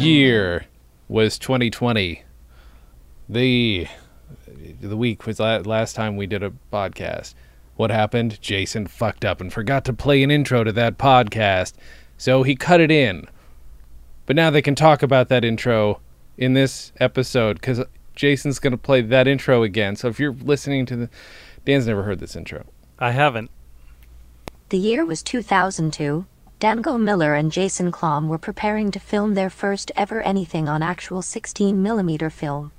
The year was 2020. The the week was la- last time we did a podcast. What happened? Jason fucked up and forgot to play an intro to that podcast, so he cut it in. But now they can talk about that intro in this episode because Jason's going to play that intro again. So if you're listening to the, Dan's never heard this intro. I haven't. The year was 2002. Dango Miller and Jason Klom were preparing to film their first ever anything on actual 16mm film.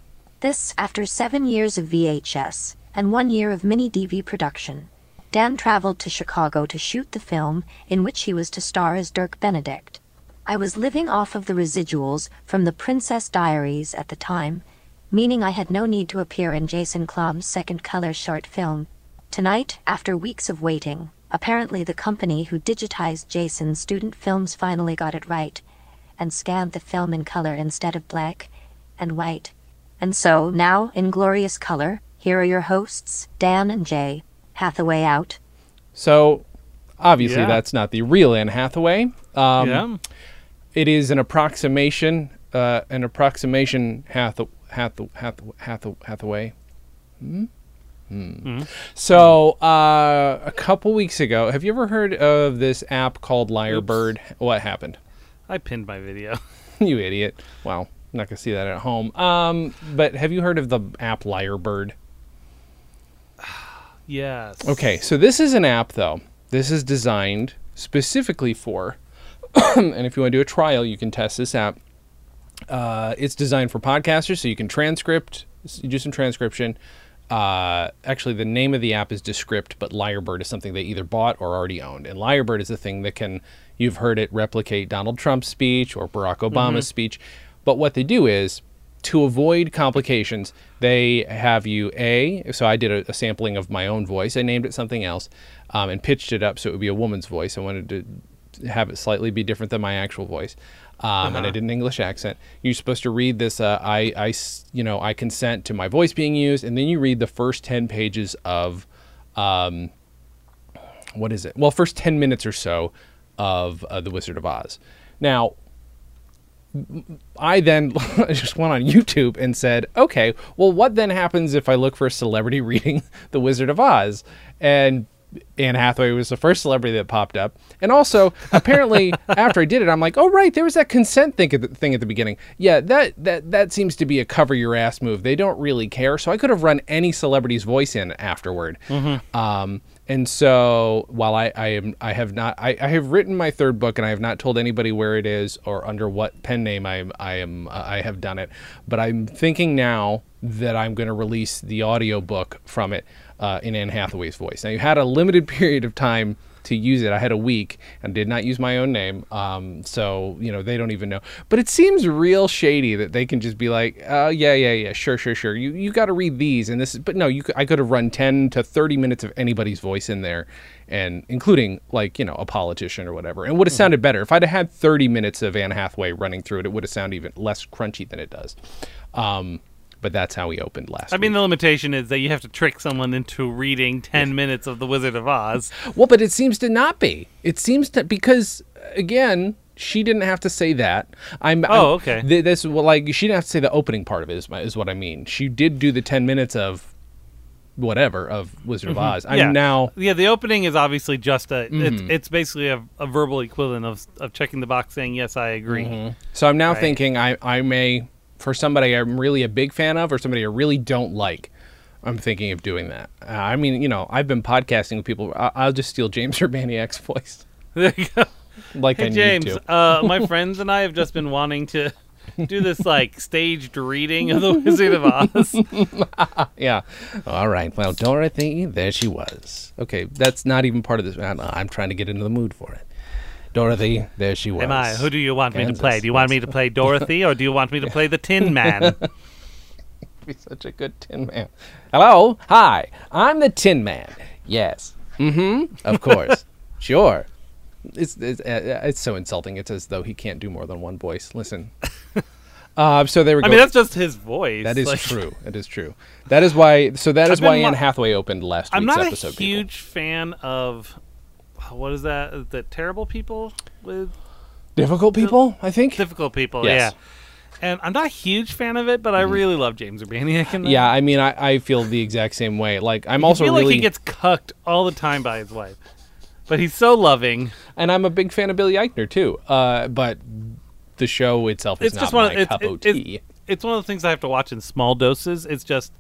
This after seven years of VHS and one year of mini DV production. Dan traveled to Chicago to shoot the film, in which he was to star as Dirk Benedict. I was living off of the residuals from the Princess Diaries at the time, meaning I had no need to appear in Jason Klom's second color short film. Tonight, after weeks of waiting, apparently the company who digitized Jason's student films finally got it right and scanned the film in color instead of black and white. And so, now, in glorious color, here are your hosts, Dan and Jay. Hathaway out. So obviously Yeah. that's not the real Anne Hathaway. Um, yeah. It is an approximation, uh, an approximation Hath- Hath- Hath- Hath- Hathaway. Hmm? Hmm. So uh, a couple weeks ago, have you ever heard of this app called Lyrebird? What happened? I pinned my video. you idiot! Wow, I'm not gonna see that at home. Um, but have you heard of the app Lyrebird? yes. Okay, so this is an app though. This is designed specifically for, and if you want to do a trial, you can test this app. Uh, it's designed for podcasters, so you can transcript, you do some transcription. Uh, actually, the name of the app is Descript, but Lyrebird is something they either bought or already owned. And Lyrebird is a thing that can, you've heard it replicate Donald Trump's speech or Barack Obama's speech. But what they do is, to avoid complications, they have you a. So I did a, a sampling of my own voice. I named it something else, um, and pitched it up so it would be a woman's voice. I wanted to have it slightly be different than my actual voice. Um, and I did an English accent. You're supposed to read this. Uh, I, I you know, I consent to my voice being used, and then you read the first ten pages of, um, what is it? Well, first ten minutes or so of uh, the Wizard of Oz. Now, I then just went on YouTube and said, okay, well, what then happens if I look for a celebrity reading The Wizard of Oz? And Anne Hathaway was the first celebrity that popped up. And also, apparently, after I did it, I'm like, oh, right, there was that consent thing at the, thing at the beginning. Yeah, that, that, that seems to be a cover your ass move. They don't really care. So I could have run any celebrity's voice in afterward. Um, and so while I, I am I have not I, I have written my third book and I have not told anybody where it is or under what pen name I am I am uh, I have done it, but I'm thinking now that I'm going to release the audio book from it uh, in Anne Hathaway's voice. Now you had a limited period of time to use it. I had a week and did not use my own name. Um, so, you know, they don't even know. But it seems real shady that they can just be like, oh, yeah, yeah, yeah, sure, sure, sure. You, you got to read these. And this is, but no, you, I could have run 10 to 30 minutes of anybody's voice in there and including like, you know, a politician or whatever. And would have sounded better. If I'd have had 30 minutes of Anne Hathaway running through it, it would have sounded even less crunchy than it does. Um, but that's how we opened last I mean, week. the limitation is that you have to trick someone into reading 10 minutes of The Wizard of Oz. Well, but it seems to not be. It seems to because again, she didn't have to say that. I'm. I'm- Oh, okay. th- this well, like she didn't have to say the opening part of it. Is, my, is what I mean. She did do the ten minutes of whatever of Wizard of Oz. I'm Mm-hmm. yeah. now. Yeah, the opening is obviously just a. Mm-hmm. It's, it's basically a, a verbal equivalent of, of checking the box saying, yes, I agree. Mm-hmm. So I'm now Right. thinking I I may for somebody I'm really a big fan of or somebody I really don't like. I'm thinking of doing that. Uh, I mean, you know, I've been podcasting with people. I, I'll just steal James Urbaniak's voice, There you go. like I Hey, need James, to. uh, my friends and I have just been wanting to do this, like, staged reading of The Wizard of Oz. Yeah. All right. Well, Dorothy, there she was. Okay, that's not even part of this. I'm trying to get into the mood for it. Dorothy, there she was. Am I? Who do you want me to play? Do you want me to play Dorothy or do you want me to play the Tin Man? Be such a good Tin Man. Hello. Hi. I'm the Tin Man. Yes. Mm-hmm. Of course. sure. It's it's, uh, it's so insulting. It's as though he can't do more than one voice. Listen. Uh, so they were. I mean, that's just his voice. that is like- true. It is true. That is why. So that is I've been why wa- Anne Hathaway opened last I'm week's not a episode. people. huge fan of what is that? The terrible people with Difficult people, I think. difficult people. Yes. Yeah. And I'm not a huge fan of it, but I really love James Urbaniak in that. yeah, I mean, I, I feel the exact same way. Like, I'm I also feel really, like he gets cucked all the time by his wife. But he's so loving. and I'm a big fan of Billy Eichner too. Uh, but the show itself is It's not just one my of it's, cup of it- it's- tea. it's one of the things I have to watch in small doses. It's just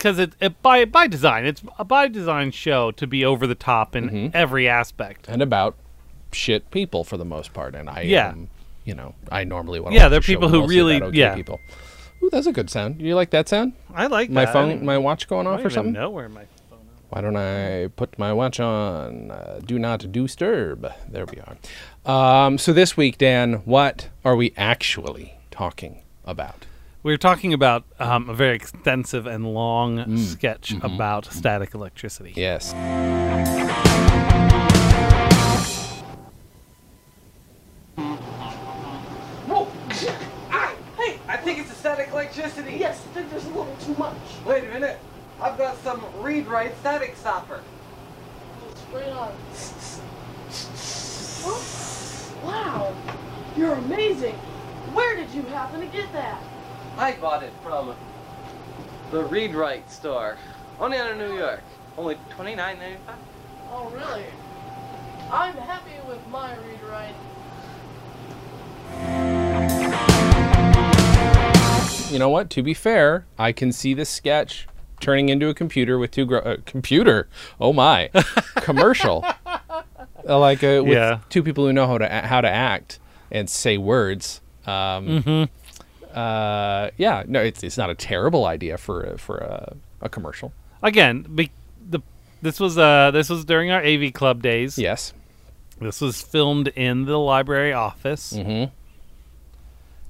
because it, it by by design, it's a by design show to be over the top in Mm-hmm. every aspect. and about shit people for the most part. And I, Yeah. um, you know, I normally want. Yeah, they're people who really- yeah. people. Ooh, that's a good sound. You like that sound? I like My that. Phone, my watch going off or something? know where my phone is. Why don't I put my watch on? Uh, do not disturb. There we are. Um, so this week, Dan, what are we actually talking about? We were talking about um, a very extensive and long Mm. sketch Mm-hmm. about static electricity. Yes. Whoa! Ah, hey, I think it's a static electricity. Yes, I think there's a little too much. Wait a minute. I've got some Read-Right static stopper. Spray it on. Huh? Wow, you're amazing. Where did you happen to get that? I bought it from the Read-Right store. Only out of New York. Only twenty-nine ninety-five. Oh, really? I'm happy with my Read Right. You know what? To be fair, I can see this sketch turning into a computer with two gro- uh, computer. Oh my, commercial. Uh, like uh, with Yeah. two people who know how to how to act and say words. Um, uh, yeah, no, it's it's not a terrible idea for for a, a commercial. Again, be, the this was uh this was during our AV Club days. Yes. This was filmed in the library office, Mm-hmm.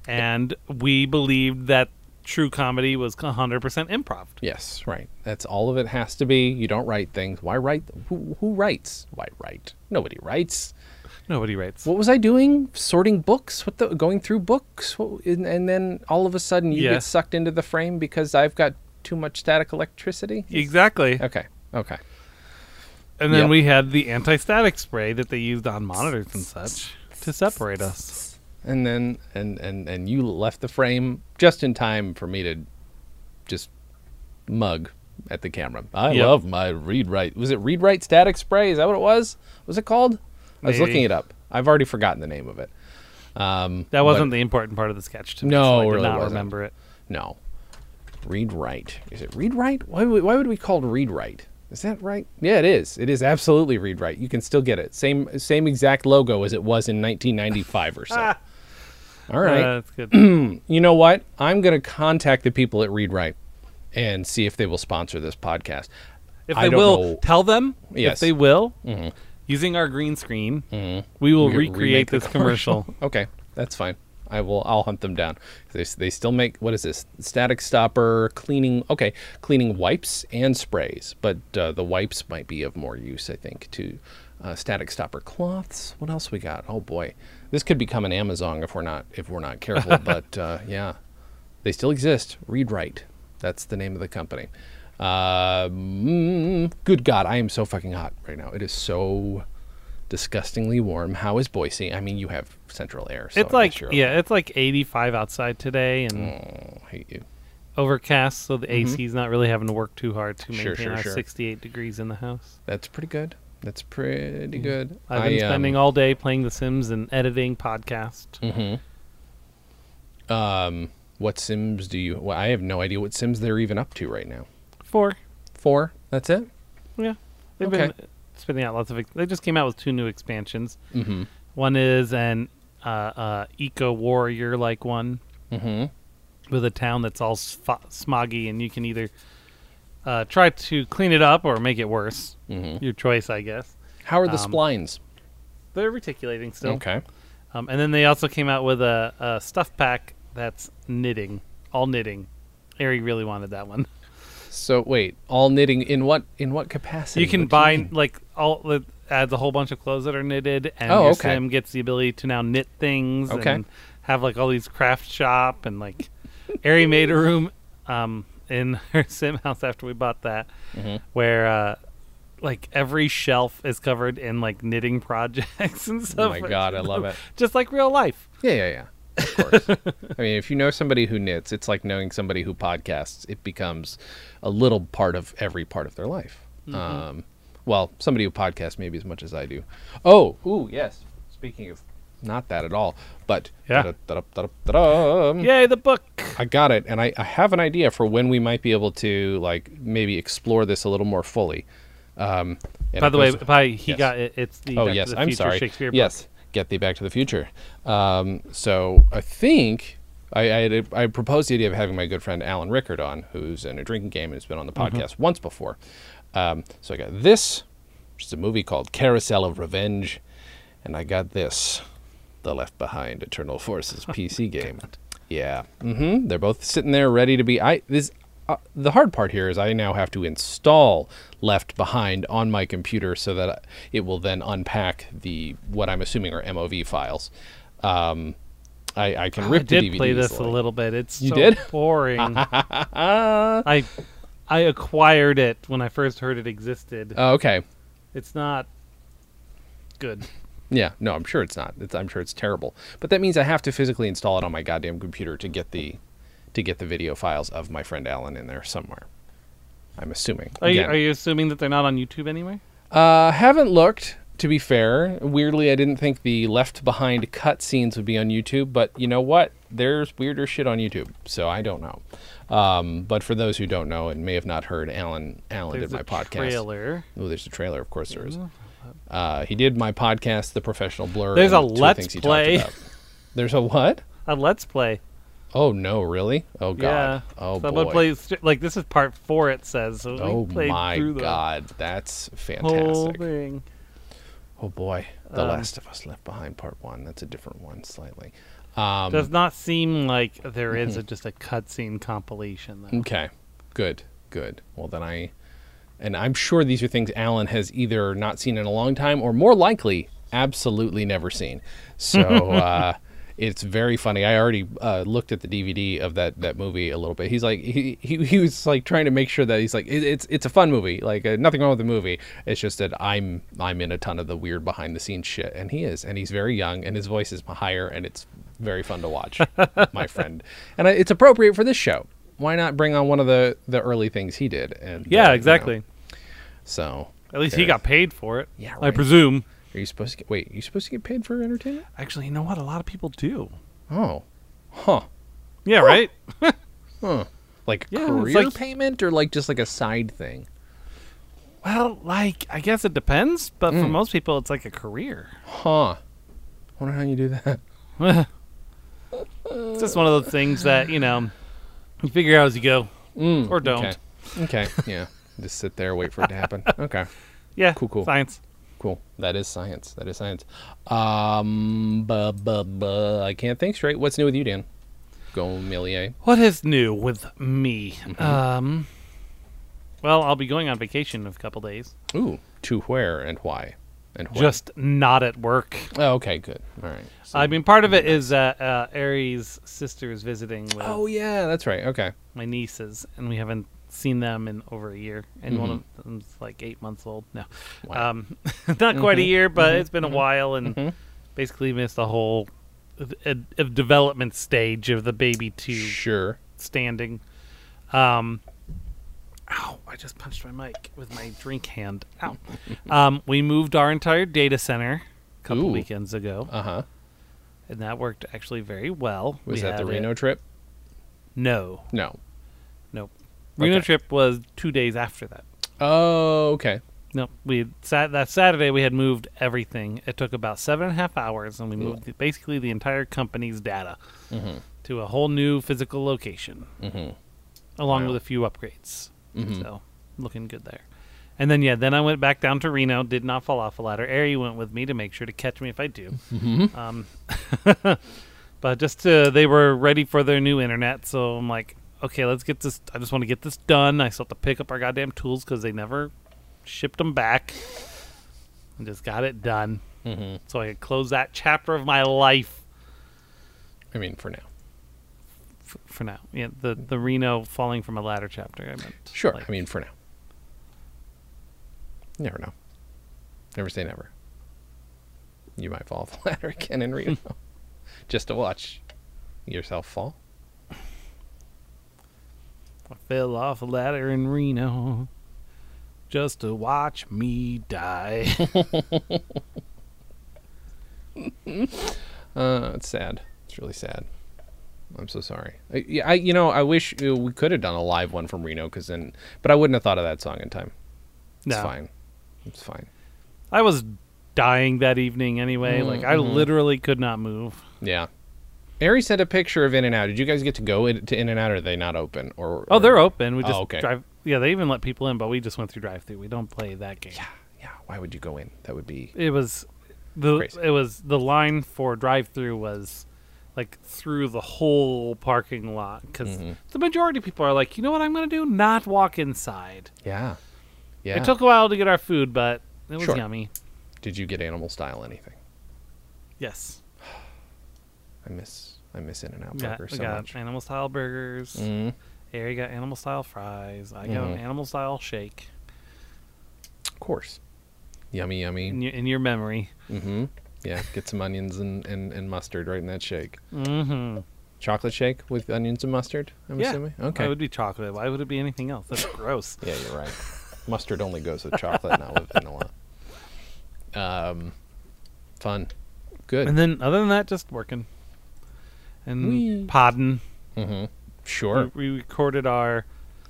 and we believed that true comedy was 100% improv. Yes, right. That's all of it has to be. You don't write things. Why write? Who, who writes? Why write? Nobody writes. Nobody writes. What was I doing? Sorting books? What the? Going through books? What, and, and then all of a sudden you Yeah. get sucked into the frame because I've got too much static electricity. Exactly. Okay. Okay. And then Yep. we had the anti-static spray that they used on monitors and such to separate us. And then and and and you left the frame just in time for me to just mug at the camera. I Yep. love my Read Right. Was it Read Right static spray? Is that what it was? Was it called? I was looking it up. I've already forgotten the name of it. Um, That wasn't the important part of the sketch to me. No, so I did really not wasn't. remember it. No. Read Right. Is it Read Right? Why, would- why would we call it Read Right? Is that right? Yeah, it is. It is absolutely Read Right. You can still get it. Same same exact logo as it was in 1995 or so. Ah. All right. Uh, that's good. you know what? I'm going to contact the people at Read Right and see if they will sponsor this podcast. If they will, know- tell them. Yes. If they will, using our green screen, we will recreate this commercial. Okay, that's fine. I will. I'll hunt them down. They, they still make what is this? Static stopper cleaning. Okay, cleaning wipes and sprays, but uh, the wipes might be of more use, I think, to uh, static stopper cloths. What else we got? Oh boy, this could become an Amazon if we're not if we're not careful. but uh, yeah, they still exist. Read Right. That's the name of the company. Uh, mm, good God, I am so fucking hot right now. It is so disgustingly warm. How is Boise? I mean, you have central air. So it's like you're yeah, it's like 85 outside today and. Oh, hate you. overcast, so the AC's not really having to work too hard to Mm-hmm. Sure, maintain sure, our sure. 68 degrees in the house. That's pretty good. That's pretty good. I've been I, spending um, all day playing The Sims and editing podcast. Um, what Sims do you? Well, I have no idea what Sims they're even up to right now. Four, Four. That's it. yeah, they've Okay. been spitting out lots of. Ex- they just came out with two new expansions. Mm-hmm. One is an uh, uh, eco warrior like one Mm-hmm. with a town that's all smoggy, and you can either uh, try to clean it up or make it worse. Mm-hmm. Your choice, I guess. How are the Um, splines? They're reticulating still. Okay. Um, and then they also came out with a, a stuff pack that's knitting, all knitting. Ari really wanted that one. So wait, all knitting in what in what capacity? You can What buy mean? like all adds a whole bunch of clothes that are knitted, and Oh, your okay. sim gets the ability to now knit things Okay. and have like all these craft shop and like. Ari made a room um, in her sim house after we bought that, Mm-hmm. where uh, like every shelf is covered in like knitting projects and stuff. Oh my God, I love it. Just like real life. Yeah, yeah, yeah. Of course. I mean, if you know somebody who knits, it's like knowing somebody who podcasts. It becomes a little part of every part of their life. Um, well, somebody who podcasts maybe as much as I do. Oh, ooh, yes. Speaking of not that at all, but Yeah. Yay, the book. I got it, and I, I have an idea for when we might be able to like maybe explore this a little more fully. Um, By the way, by he Yes. got it, it's the oh Back yes, the I'm sorry. Shakespeare book. yes, get thee Back to the Future. Um, so I think I I, I proposed the idea of having my good friend Alan Rickard on, who's in a drinking game and has been on the Mm-hmm. podcast once before. Um, so I got this, which is a movie called Carousel of Revenge, and I got this, The Left Behind Eternal Forces PC game. Yeah, hmm they're both sitting there ready to be. I this. Uh, the hard part here is I now have to install Left Behind on my computer so that it will then unpack the what I'm assuming are MOV files. Um, I, I can I rip the did play this easily. a little bit. It's You so did? boring. I I acquired it when I first heard it existed. Oh, okay. it's not good. Yeah, no, I'm sure it's not. It's, I'm sure it's terrible. But that means I have to physically install it on my goddamn computer to get the to get the video files of my friend Alan in there somewhere. I'm assuming. Are you, Again, are you assuming that they're not on YouTube anyway? Uh, haven't looked. To be fair, weirdly, I didn't think the Left Behind cutscenes would be on YouTube. But you know what? There's weirder shit on YouTube, so I don't know. Um, but for those who don't know and may have not heard, Alan Alan There's did my a podcast. trailer. Oh, there's a trailer. Of course, there is. Uh, he did my podcast, The Professional Blur. There's a Let's things he talked Play. There's a what? A Let's Play. Oh no, really? Oh god. Yeah. Oh Someone boy. plays like this is part four. It says. So oh my through the god, that's fantastic. Oh boy, The Um, Last of Us Left Behind Part One. That's a different one slightly. Um, Does not seem like there is Mm-hmm. a, just a cutscene compilation. Though. okay, good, good. Well then I, and I'm sure these are things Alan has either not seen in a long time or more likely absolutely never seen. So uh, it's very funny. I already uh, looked at the DVD of that that movie a little bit. He's like he he, he was like trying to make sure that he's like it, it's it's a fun movie. Like uh, nothing wrong with the movie. It's just that I'm I'm in a ton of the weird behind the scenes shit, and he is, and he's very young, and his voice is higher, and it's very fun to watch, my friend. And I, it's appropriate for this show. Why not bring on one of the the early things he did? And uh, Yeah, you know, exactly. so At least he got paid for it. Yeah, I presume. Are you supposed to get wait? Are you supposed to get paid for entertainment? Actually, you know what? A lot of people do. Oh, huh, Yeah, right. huh. Like Yeah, career like- payment or like just like a side thing? Well, like I guess it depends, but Mm. for most people, it's like a career. Huh. Wonder how you do that. it's just one of those things that you know you figure out as you go, Mm, or don't. Okay. okay. Yeah. Just sit there, wait for it to happen. Okay. Yeah, Cool, cool. Science. Cool. That is science. That is science. Um. Bu, bu, bu, I can't think straight. What's new with you, Dan? Go Millier. What is new with me? Mm-hmm. Um, well, I'll be going on vacation in a couple days. Ooh. To where and why? And? Just not at work. Oh, okay. Good. All right. So- I mean, part of it is that uh, Ari's sister is visiting with oh yeah, that's right. Okay. my nieces, and we haven't seen them in over a year. And one Mhm. of them's like eight months old. No, Wow. um, not quite a Mhm, year, but mhm, it's been a while, and basically missed the whole uh, uh, development stage of the baby to Sure. standing. Um, ow! I just punched my mic with my drink hand. Ow! um, we moved our entire data center a couple Ooh. weekends ago, Uh huh. and that worked actually very well. Was We that the have it- Reno trip? No, No. Reno Okay. trip was two days after that. Oh, okay. No, we sat that Saturday. We had moved everything. It took about seven and a half hours, and we moved basically the entire company's data Mm-hmm. to a whole new physical location, Mm-hmm. along Wow. with a few upgrades. Mhm. So looking good there. And then yeah, then I went back down to Reno. Did not fall off a ladder. Ari went with me to make sure to catch me if I do. Mm-hmm. Um, but just to, they were ready for their new internet, so I'm like, okay, let's get this. I just want to get this done. I still have to pick up our goddamn tools because they never shipped them back. And just got it done, Mm-hmm. so I could close that chapter of my life I mean, for now. f- for now. Yeah, the the Reno falling from a ladder chapter. I meant. Sure. like- I mean, for now. Never know. Never say never. You might fall off the ladder again in Reno, just to watch yourself fall. I fell off a ladder in Reno just to watch me die. Uh, it's sad. It's really sad. I'm so sorry. I, yeah, I you know I wish we could have done a live one from Reno because then, but I wouldn't have thought of that song in time. It's No. fine. It's fine. I was dying that evening anyway. like I Mhm. literally could not move. Yeah. Ari sent a picture of In and Out. Did you guys get to go in, to In and Out, or are they not open? Or Oh, they're open. We Oh, just okay. drive. Yeah, they even let people in, but we just went through drive-through. We don't play that game. Yeah. yeah. Why would you go in? That would be. It was the Crazy. it was the line for drive-through was like through the whole parking lot because Mhm. the majority of people are like, you know what I'm gonna do? Not walk inside. Yeah. Yeah. It took a while to get our food, but it was Sure. yummy. Did you get animal style anything? Yes, miss. I miss In and Out burger so got much. animal style burgers. Mm, Harry got animal style fries. I got Mhm. an animal style shake. of course. Yummy, yummy. In your, in your memory. Mm-hmm. Yeah. Get some onions and, and, and mustard right in that shake. Mm-hmm. Chocolate shake with onions and mustard. I'm Yeah. assuming. Okay. It would be chocolate? Why would it be anything else? That's gross. Yeah, you're right. Mustard only goes with chocolate, not with vanilla. Um, fun, good. And then other than that, just working and Whee. podding. mm-hmm. Sure. We, we recorded our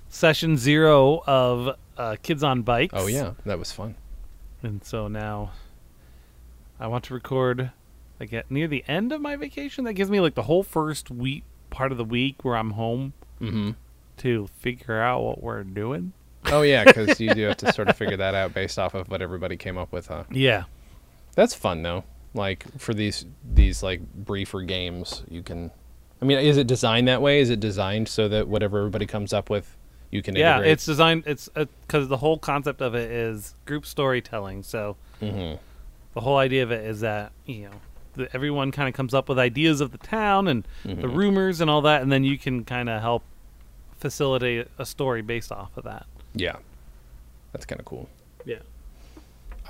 session zero of uh, Kids on Bikes. Oh yeah, that was fun. And so now I want to record like at near the end of my vacation. That gives me like the whole first week part of the week where I'm home Mm-hmm. to figure out what we're doing. Oh yeah, because you do have to sort of figure that out based off of what everybody came up with, huh? Yeah. That's fun though. Like for these these like briefer games, you can. I mean, is it designed that way? Is it designed so that whatever everybody comes up with, you can Yeah, integrate? it's designed. It's because the whole concept of it is group storytelling. So hmm the whole idea of it is that you know the, everyone kind of comes up with ideas of the town and the Mhm. rumors and all that, and then you can kind of help facilitate a story based off of that. Yeah, that's kind of cool.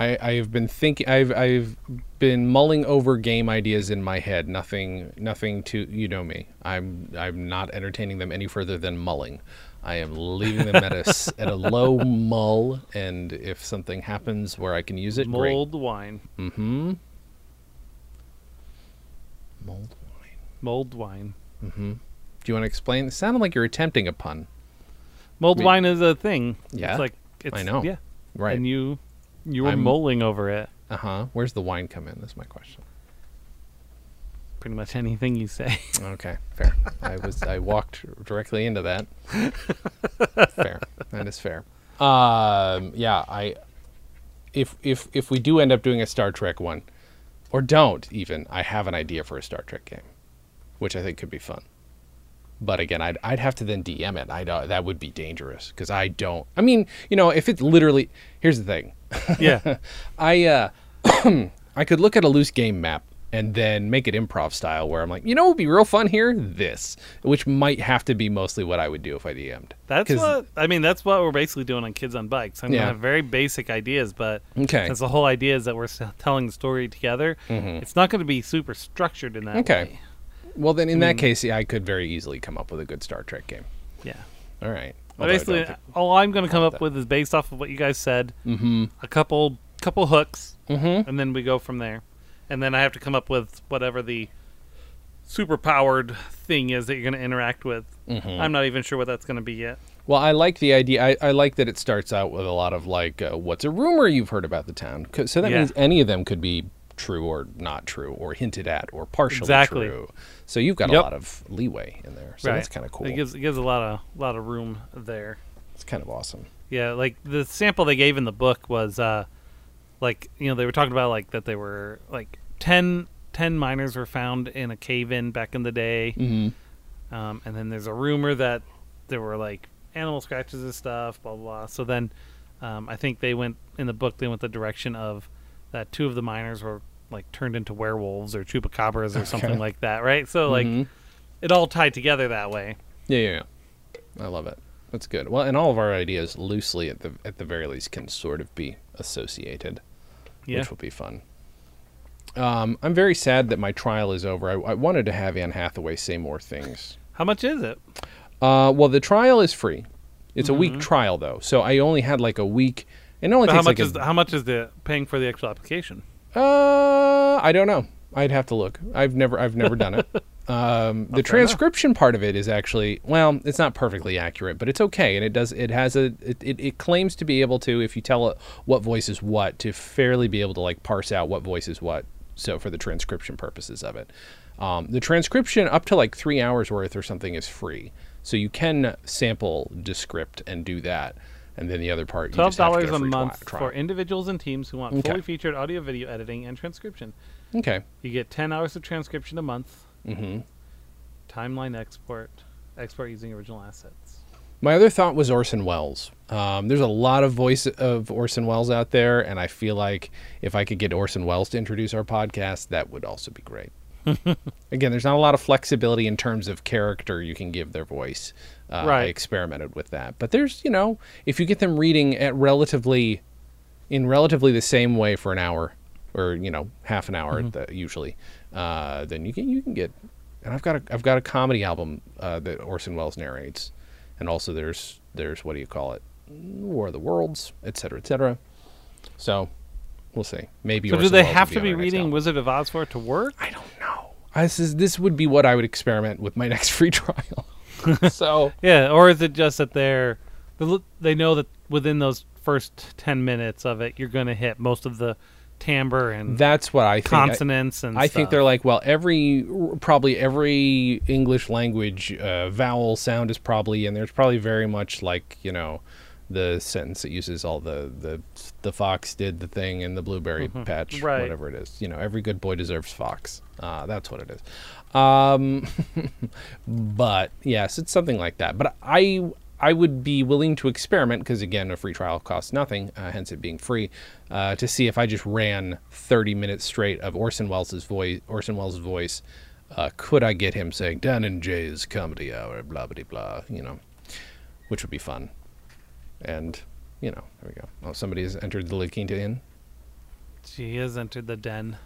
I, I've been thinking. I've I've been mulling over game ideas in my head. Nothing, nothing to you know me. I'm I'm not entertaining them any further than mulling. I am leaving them at a at a low mull, and if something happens where I can use it, Mold wine, great. Mm-hmm. Mold wine. mold wine, Mm-hmm. Do you want to explain? It sounded like you're attempting a pun. mold Me- wine is a thing. Yeah? it's like it's, I know. Yeah, Right. and you you were I'm- mulling over it. uh huh. Where's the wine come in? That's my question. Pretty much anything you say. Okay, fair. I was I walked directly into that. fair. That is fair. Um, yeah, I if if if we do end up doing a Star Trek one, or don't even, I have an idea for a Star Trek game, which I think could be fun. But again, I'd I'd have to then DM it. I would that would be dangerous because I don't. I mean, you know, if it's literally here's the thing. Yeah, I uh, I could look at a loose game map and then make it improv style, where I'm like, you know, what would be real fun here. This, which might have to be mostly what I would do if I DM'd. that's what I mean. That's what we're basically doing on Kids on Bikes. I'm Yeah. gonna have very basic ideas, but Okay. since the whole idea is that we're telling the story together, Mhm. it's not going to be super structured in that Okay. way. Well, then in that Mm. case, yeah, I could very easily come up with a good Star Trek game. Yeah. All right. Basically, all I'm going to come up with is based off of what you guys said. Mm-hmm. A couple couple hooks, Mm-hmm. and then we go from there. And then I have to come up with whatever the super powered thing is that you're going to interact with. Mm-hmm. I'm not even sure what that's going to be yet. Well, I like the idea. I, I like that it starts out with a lot of like, uh, "What's a rumor you've heard about the town? So that Yeah. means any of them could be true or not true, or hinted at, or partially Exactly. true. So you've got a lot of leeway in there. So right. that's kind of cool. It gives it gives a lot of lot of room there. it's kind of awesome. Yeah, like the sample they gave in the book was uh like, you know, they were talking about like that they were like 10, 10 miners were found in a cave in back in the day. Mm-hmm. Um, and then there's a rumor that there were like animal scratches and stuff, blah blah blah. So then um, I think they went in the book they went the direction of that two of the miners were like turned into werewolves or chupacabras or something like that, right? So like Mhm. it all tied together that way. Yeah, yeah, yeah. I love it. That's good. Well, and all of our ideas loosely at the at the very least can sort of be associated, Yeah. which will be fun. Um, I'm very sad that my trial is over. I, I wanted to have Anne Hathaway say more things. How much is it? Uh, well, the trial is free. It's a week trial though, so I only had like a week. And only how takes much like is a, how much is the paying for the actual application? Uh, I don't know. I'd have to look. I've never I've never done it. Um, the transcription part of it is actually well, it's not perfectly accurate, but it's okay, and it does it has a it, it, it claims to be able to if you tell it what voice is what to fairly be able to like parse out what voice is what. So for the transcription purposes of it, um, the transcription up to like three hours worth or something is free, so you can sample Descript and do that, and then the other part you Twelve just have to dollars a month trial. for individuals and teams who want Okay. fully featured audio, video editing, and transcription. Okay. You get ten hours of transcription a month. Mm-hmm. Timeline export, export using original assets. My other thought was Orson Welles. Um, there's a lot of voice of Orson Welles out there, and I feel like if I could get Orson Welles to introduce our podcast, that would also be great. Again, there's not a lot of flexibility in terms of character you can give their voice. Uh, I experimented with that, but there's you know if you get them reading at relatively in relatively the same way for an hour or you know half an hour at the, usually, uh, then you can you can get. And I've got a I've got a comedy album uh, that Orson Welles narrates, and also there's there's what do you call it, War of the Worlds, et cetera, et cetera. So we'll see. Maybe. So do they Welles have to be reading. Wizard of Oz for it to work? I don't know. I, this is this would be what I would experiment with my next free trial. so Yeah, or is it just that they're they know that within those first ten minutes of it, you're going to hit most of the timbre and that's what I think. I- consonants and I think they're like, well, every probably every English language uh, vowel sound is probably, and there's probably very much like you know, the sentence that uses all the the the fox did the thing in the blueberry patch, Mm-hmm. Right. whatever it is. You know, every good boy deserves fox. Uh, that's what it is. Um, but yes, it's something like that. But I I would be willing to experiment because again, a free trial costs nothing, uh, hence it being free, uh, to see if I just ran 30 minutes straight of Orson Welles' voice. Orson Welles' voice. Uh, could I get him saying Dan and Jay's comedy hour, blah blah blah, you know, which would be fun. And you know, there we go. Oh, somebody has entered the La Quinta Inn. she has entered the den.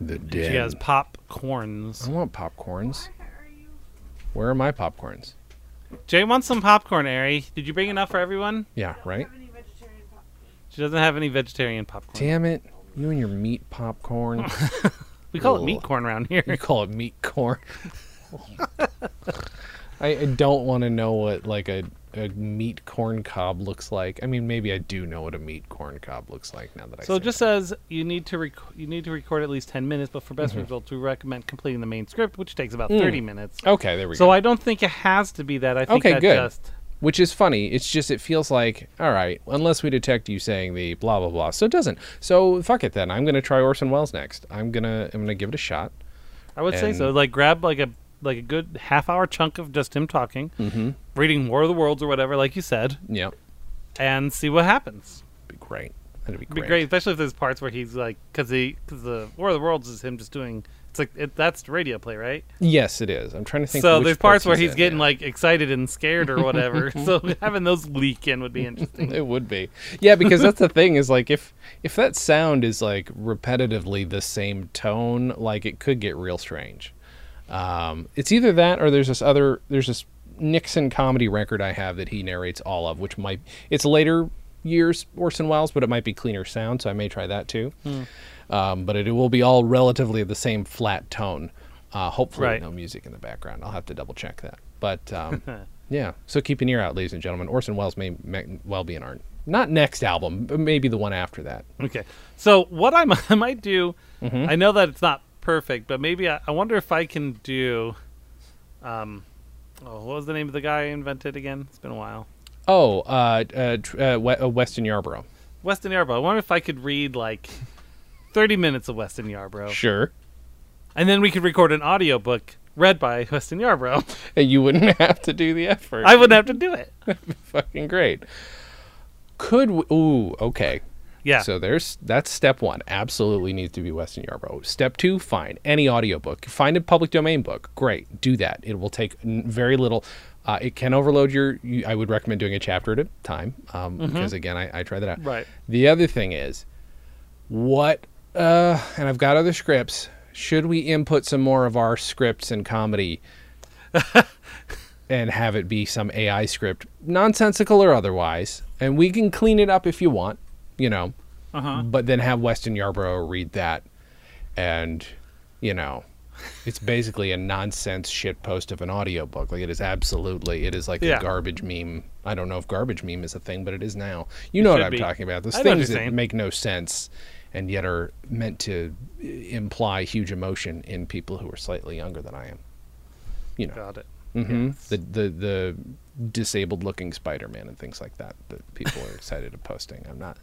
The She has popcorns. I want popcorns. Where are my popcorns? Jay wants some popcorn, Ari. Did you bring enough for everyone? Yeah, right. She doesn't have any vegetarian popcorn. Damn it! You and your meat popcorn. We call it meat corn around here. you call it meat corn. I, I don't want to know what like a, a meat corn cob looks like. I mean, maybe I do know what a meat corn cob looks like now that I. So it just says you need to rec- you need to record at least ten minutes, but for Mm-hmm. best results, we recommend completing the main script, which takes about Mm. thirty minutes. Okay, there we So go. So I don't think it has to be that. I think Okay, good. just Which is funny. It's just it feels like all right, unless we detect you saying the blah blah blah. So it doesn't. So fuck it then. I'm gonna try Orson Welles next. I'm gonna I'm gonna give it a shot. I would say so. Like grab like a like a good half hour chunk of just him talking, Mm-hmm. reading War of the Worlds or whatever, like you said, Yeah. and see what happens. Be great. That'd be It'd be great. great, especially if there's parts where he's like, because he, because the War of the Worlds is him just doing. It's like it, that's radio play, right? Yes, it is. I'm trying to think. so there's parts where he's in, getting yeah. like excited and scared or whatever. so having those leak in would be interesting. It would be. Yeah, because that's the thing is like if if that sound is like repetitively the same tone, like it could get real strange. Um, it's either that or there's this other there's this Nixon comedy record I have that he narrates all of, which might it's later years Orson Welles, but it might be cleaner sound, so I may try that too. Um, but it, will be all relatively the same flat tone. Uh, hopefully, Right. no music in the background. I'll have to double check that. But um, yeah, so keep an ear out, ladies and gentlemen. Orson Welles may, may well be in our not next album, but maybe the one after that. Okay. So what I, mi- I might do, Mm-hmm. I know that it's not perfect, but maybe I, I wonder if I can do. Um, oh, what was the name of the guy I invented again? It's been a while. Oh, uh, uh, uh, uh, Weston Yarborough. Weston Yarborough. I wonder if I could read like 30 minutes of Weston Yarborough. Sure. And then we could record an audiobook read by Weston Yarborough. And you wouldn't have to do the effort. I wouldn't have to do it. fucking great. Could we, ooh okay. Yeah. So there's that's step one. Absolutely needs to be Weston Yarborough. Step two, fine any audiobook. Find a public domain book. Great, do that. It will take n- very little. Uh, it can overload your. You, I would recommend doing a chapter at a time um, Mm-hmm. because again, I, I tried that out. Right. The other thing is, what? Uh, and I've got other scripts. Should we input some more of our scripts and comedy, and have it be some AI script, nonsensical or otherwise, and we can clean it up if you want, you know. Uh-huh. But then have Weston Yarborough read that, and you know, it's basically a nonsense shit post of an audiobook. Like it is absolutely, it is like Yeah. a garbage meme. I don't know if garbage meme is a thing, but it is now. You know what I'm be. talking about. Those I things that make no sense and yet are meant to uh, imply huge emotion in people who are slightly younger than I am. You know, Got it. hmm the the the disabled looking Spider-Man and things like that that people are excited of posting. I'm not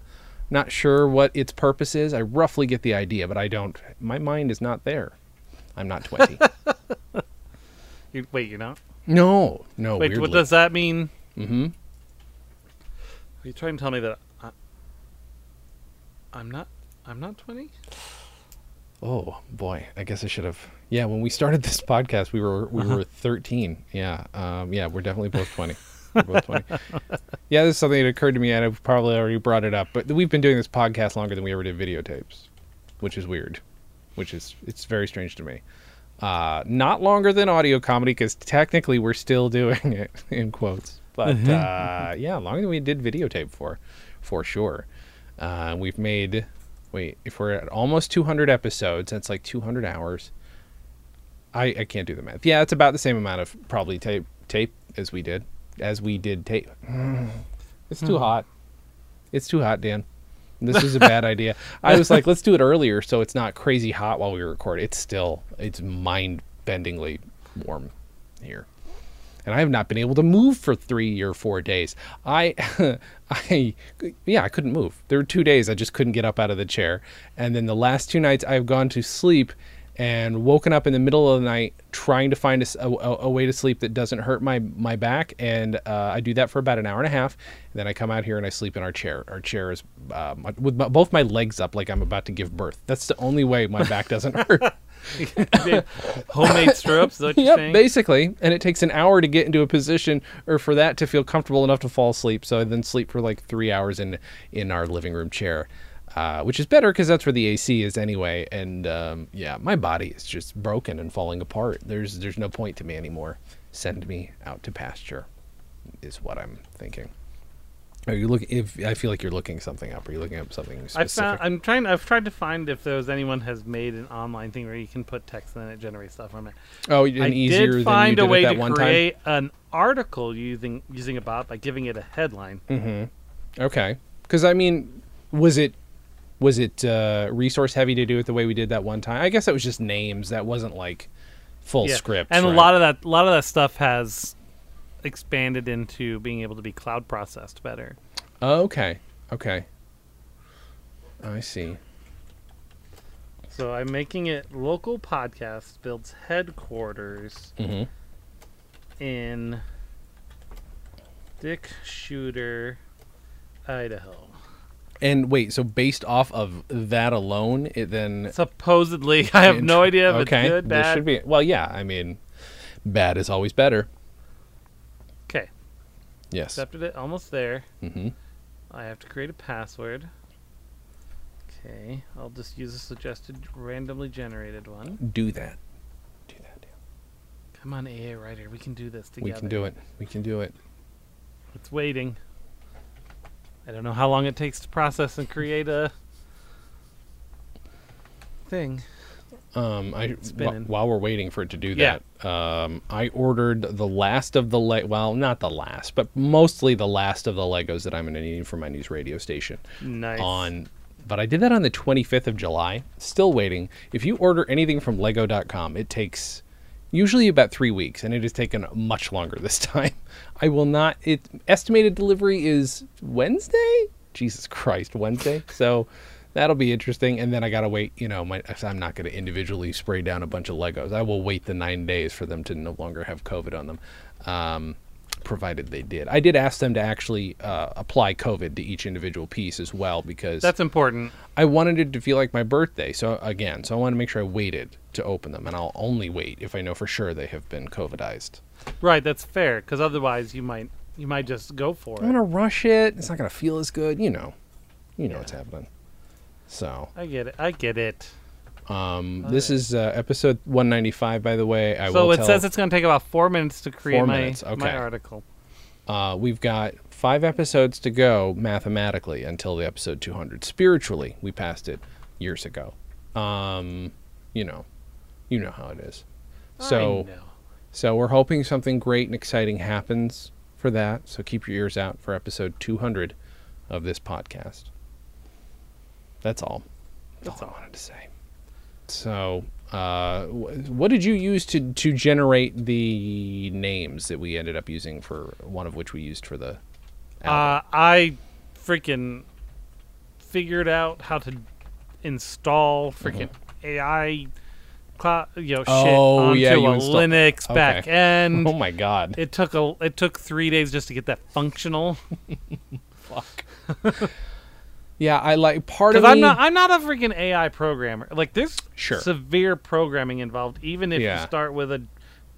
not sure what its purpose is. I roughly get the idea, but I don't. My mind is not there. I'm not 20. You, wait, you're not. no, no. Wait, weirdly. what does that mean? Mm-hmm. Are you trying to tell me that I, I'm not? I'm not 20. Oh boy, I guess I should have. Yeah, when we started this podcast, we were we Uh-huh. were 13. Yeah, um, yeah, we're definitely both 20. We're both 20. Yeah, this is something that occurred to me, and I've probably already brought it up. But we've been doing this podcast longer than we ever did videotapes, which is weird. Which is it's very strange to me. Uh, not longer than audio comedy because technically we're still doing it in quotes. But Mm-hmm. uh, yeah, longer than we did videotape for, for sure. Uh, we've made wait if we're at almost 200 episodes that's like 200 hours i i can't do the math yeah it's about the same amount of probably tape tape as we did as we did tape it's too hmm. hot. It's too hot dan. This is a bad idea. I was like let's do it earlier so it's not crazy hot while we record. It's still it's mind-bendingly warm here. And I have not been able to move for three or four days. I, I, yeah, I couldn't move. There were two days I just couldn't get up out of the chair, and then the last two nights I've gone to sleep and woken up in the middle of the night trying to find a way to sleep that doesn't hurt my my back, and uh, I do that for about an hour and a half. And then I come out here and I sleep in our chair. Our chair is um, with my, both my legs up like I'm about to give birth. That's the only way my back doesn't hurt. Homemade stirrups. Is that what you're Yep, saying? basically. And it takes an hour to get into a position or for that to feel comfortable enough to fall asleep. So I then sleep for like three hours in in our living room chair, uh, which is better because that's where the AC is anyway. And um, yeah, my body is just broken and falling apart. There's there's no point to me anymore. Send me out to pasture, is what I'm thinking. Are you looking? If I feel like you're looking something up, are you looking up something I specific? found. I'm trying. I've tried to find if there's anyone has made an online thing where you can put text and then it generates stuff from it. oh, and I easier did than find a did way to create an article using using a bot by giving it a headline. time. Okay, because I mean, was it was it uh, resource heavy to do it the way we did that one time? I guess that was just names. That wasn't like full Yeah. script. and right? a lot of that. A lot of that stuff has expanded into being able to be cloud processed better. Oh, okay, okay. I see. So I'm making it local podcast builds headquarters hmm in Dick Shooter, Idaho. And wait, so based off of that alone, it then Supposedly, I have no idea if okay, it's good, this bad. should be well. Yeah, I mean, bad is always better. Okay, Yes. accepted it. Almost there. Mm-hmm. I have to create a password. Okay, I'll just use a suggested randomly generated one. Do that. Do that. Dan. Come on, AA writer, we can do this together. We can do it. We can do it. It's waiting. I don't know how long it takes to process and create a thing. Um, I spinning. while we're waiting for it to do Yeah. that, um, I ordered the last of the le- well, not the last, but mostly the last of the Legos that I'm going to need for my news radio station. Nice. On, but I did that on the 25th of July. Still waiting. If you order anything from Lego.com, it takes usually about three weeks, and it has taken much longer this time. I will not. It estimated delivery is Wednesday. Jesus Christ, Wednesday. So that'll be interesting. And then I gotta wait. You know, my, I'm not gonna individually spray down a bunch of Legos. I will wait the nine days for them to no longer have COVID on them. Um, provided they did. I did ask them to actually uh, apply COVID to each individual piece as well because That's important. I wanted it to feel like my birthday. So again, so I wanted to make sure I waited to open them, and I'll only wait if I know for sure they have been COVIDized. Right, that's fair. Because otherwise, you might you might just go for it. I'm gonna rush it. It's not gonna feel as good, you know. You know Yeah. what's happening. So, I get it. I get it. um, this is uh, episode 195, by the way. I so it says it's going to take about four minutes to create Four my minutes, my okay. article. uh, we've got five episodes to go mathematically until the episode 200. Spiritually, we passed it years ago. Um, you know, you know how it is. So. I know. So we're hoping something great and exciting happens for that. So keep your ears out for episode 200 of this podcast. That's all. That's, all I wanted to say. So, uh, what did you use to to generate the names that we ended up using for one of which we used for the? Uh, I freaking figured out how to install freaking AI, cloud, you know, shit Mm-hmm. Oh, onto yeah, a install- Linux Okay. back end. oh my god! It took a it took three days just to get that functional. Fuck. yeah, I like part of me. I'm not I'm not a freaking AI programmer. Like there's Sure. severe programming involved, even if Yeah. you start with a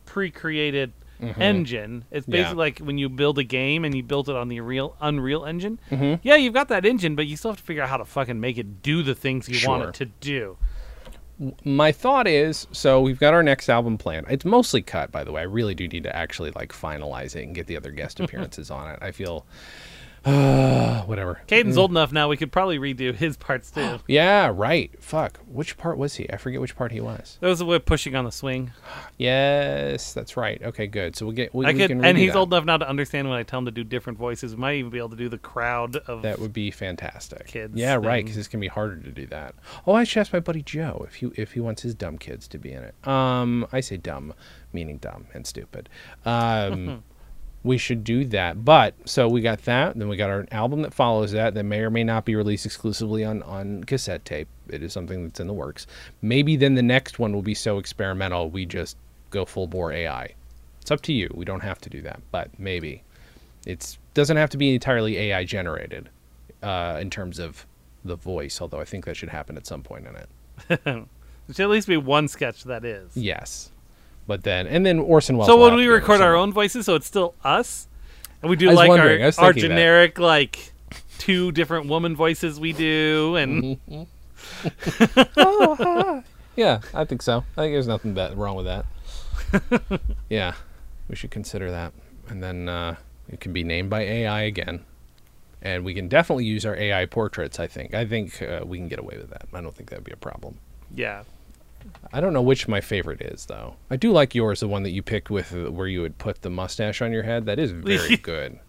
pre-created engine. It's Mm-hmm. Yeah. basically like when you build a game and you built it on the real Unreal Engine. Mhm. Yeah, you've got that engine, but you still have to figure out how to fucking make it do the things you want it to do. My thought is so we've got our next album planned. It's mostly cut by the way. I really do need to actually like finalize it and get the other guest appearances on it. I feel uh, whatever. Caden's old enough now; we could probably redo his parts too. yeah right. Fuck. Which part was he? I forget which part he was. Those with pushing on the swing. yes that's right. Okay good. So we'll get we, I we could, and he's that. old enough now to understand when I tell him to do different voices. We might even be able to do the crowd of that would be fantastic. Kids yeah right because it's gonna be harder to do that. Oh i should ask my buddy joe if he if he wants his dumb kids to be in it. Um i say dumb meaning dumb and stupid. Um we should do that. But so we got that. Then we got our album that follows that that may or may not be released exclusively on on cassette tape. It is something that's in the works. Maybe then the next one will be so experimental we just go full bore AI. It's up to you. We don't have to do that, but maybe it doesn't have to be entirely AI generated uh, in terms of the voice. Although I think that should happen at some point in it. There should at least be one sketch that is. Yes, but then and then Orson Welles. So when we record our own voices, so it's still us, and we do like our our thinking that. generic like two different woman voices we do, and Yeah, I think so. I think there's nothing wrong with that. yeah, we should consider that, and then uh, it can be named by AI again, and we can definitely use our AI portraits. I think. I think uh, we can get away with that. I don't think that'd be a problem. yeah, I don't know which my favorite is though. I do like yours, the one that you picked with uh, where you would put the mustache on your head. That is very good.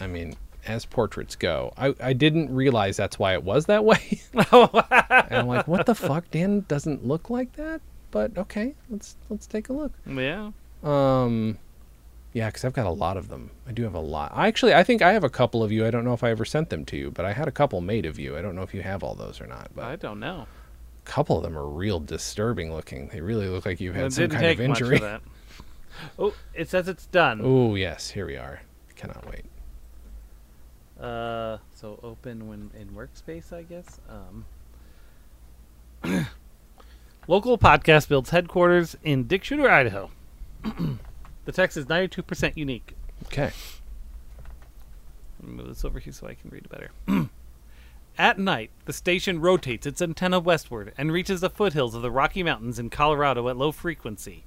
I mean, as portraits go, I, I didn't realize that's why it was that way. and I'm like, what the fuck? Dan doesn't look like that. But okay, let's let's take a look. yeah. Um, yeah, because I've got a lot of them. I do have a lot. I actually, I think I have a couple of you. I don't know if I ever sent them to you, but I had a couple made of you. I don't know if you have all those or not. But I don't know. A couple of them are real disturbing looking. They really look like you've had It some kind of injury. of. Oh, it says it's done. Oh yes, here we are. Cannot wait. Uh, so open when in workspace, I guess. Um, local podcast builds headquarters in Dick Shooter, Idaho. the text is ninety-two percent unique. Okay. Let me move this over here so I can read it better. At night, the station rotates its antenna westward and reaches the foothills of the Rocky Mountains in Colorado at low frequency.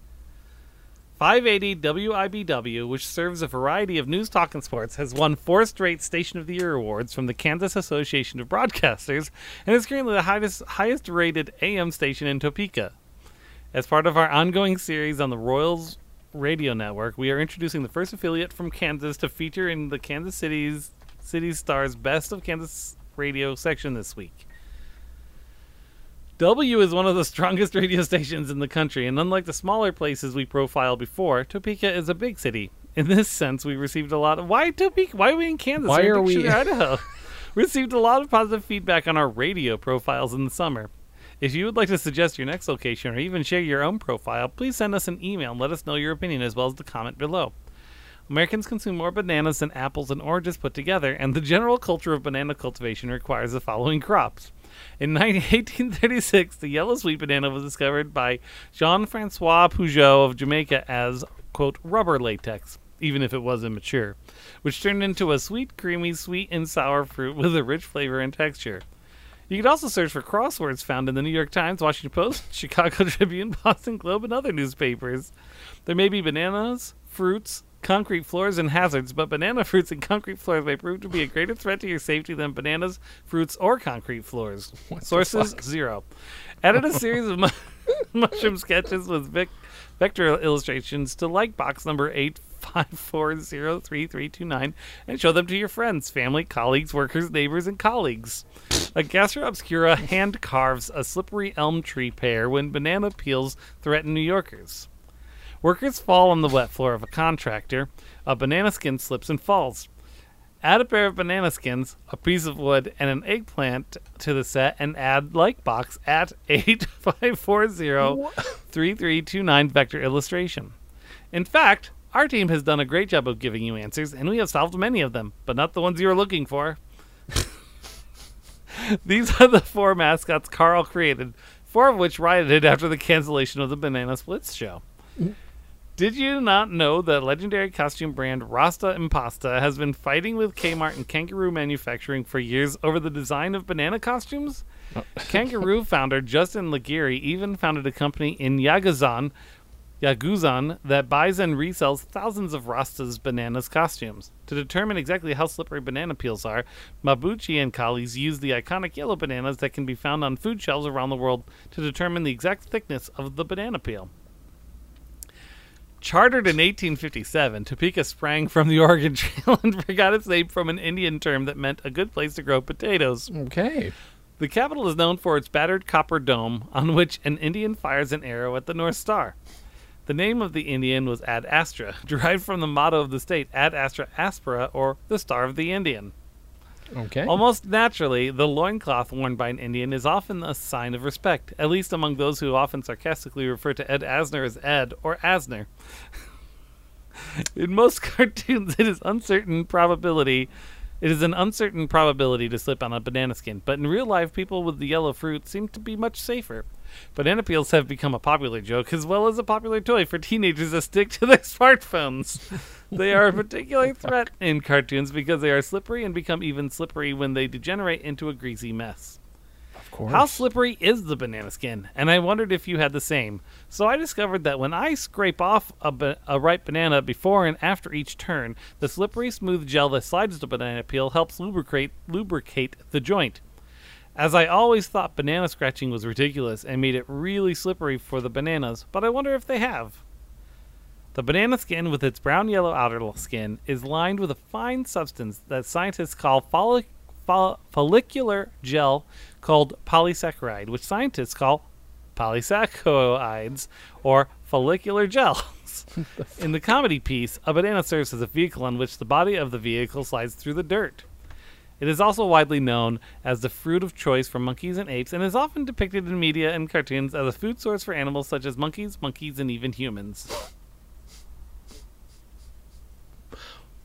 580 WIBW, which serves a variety of news, talk, and sports, has won four straight Station of the Year awards from the Kansas Association of Broadcasters and is currently the highest, highest rated AM station in Topeka. As part of our ongoing series on the Royals Radio Network, we are introducing the first affiliate from Kansas to feature in the Kansas City's City Stars Best of Kansas Radio section this week. W is one of the strongest radio stations in the country, and unlike the smaller places we profiled before, Topeka is a big city. In this sense, we received a lot of why Topeka? Why are we in Kansas? Why We're we- Idaho? received a lot of positive feedback on our radio profiles in the summer. If you would like to suggest your next location or even share your own profile, please send us an email and let us know your opinion as well as the comment below. Americans consume more bananas than apples and oranges put together, and the general culture of banana cultivation requires the following crops In 1836, the yellow sweet banana was discovered by Jean Francois Peugeot of Jamaica as, quote, rubber latex, even if it was immature, which turned into a sweet, creamy, sweet, and sour fruit with a rich flavor and texture. You could also search for crosswords found in the New York Times, Washington Post, Chicago Tribune, Boston Globe, and other newspapers. There may be bananas, fruits, concrete floors, and hazards, but banana fruits and concrete floors may prove to be a greater threat to your safety than bananas, fruits, or concrete floors. Sources zero. Added a series of mu- mushroom sketches with vic- vector illustrations to like box number 854033329 and show them to your friends, family, colleagues, workers, neighbors, and colleagues. A Gasser Obscura hand carves a slippery elm tree pear when banana peels threaten New Yorkers. Workers fall on the wet floor of a contractor. A banana skin slips and falls. Add a pair of banana skins, a piece of wood, and an eggplant to the set and add like box at 8540-3329 vector illustration. In fact, our team has done a great job of giving you answers, and we have solved many of them, but not the ones you were looking for. These are the four mascots Carl created, four of which rioted after the cancellation of the Banana Splits show. Did you not know that legendary costume brand Rasta Impasta has been fighting with Kmart and Kangaroo Manufacturing for years over the design of banana costumes? Uh, Kangaroo founder Justin Laguerre even founded a company in Yaguzan, Yaguzan that buys and resells thousands of Rasta's bananas costumes. To determine exactly how slippery banana peels are, Mabuchi and colleagues use the iconic yellow bananas that can be found on food shelves around the world to determine the exact thickness of the banana peel. Chartered in 1857, Topeka sprang from the Oregon Trail and forgot its name from an Indian term that meant a good place to grow potatoes. Okay. The capital is known for its battered copper dome, on which an Indian fires an arrow at the North Star. The name of the Indian was Ad Astra, derived from the motto of the state, Ad Astra Aspera, or the Star of the Indian. Okay. Almost naturally, the loincloth worn by an Indian is often a sign of respect, at least among those who often sarcastically refer to Ed Asner as Ed or Asner. In most cartoons, it is uncertain probability. It is an uncertain probability to slip on a banana skin, but in real life, people with the yellow fruit seem to be much safer. Banana peels have become a popular joke as well as a popular toy for teenagers that stick to their smartphones. They are a particular threat in cartoons because they are slippery and become even slippery when they degenerate into a greasy mess. of course. How slippery is the banana skin? And I wondered if you had the same. So I discovered that when I scrape off a, ba- a ripe banana before and after each turn, the slippery, smooth gel that slides the banana peel helps lubricate lubricate the joint. As I always thought banana scratching was ridiculous and made it really slippery for the bananas, but I wonder if they have. The banana skin, with its brown yellow outer skin, is lined with a fine substance that scientists call follic- fol- follicular gel called polysaccharide, which scientists call polysaccharides or follicular gels. In the comedy piece, a banana serves as a vehicle on which the body of the vehicle slides through the dirt. It is also widely known as the fruit of choice for monkeys and apes and is often depicted in media and cartoons as a food source for animals such as monkeys, monkeys, and even humans.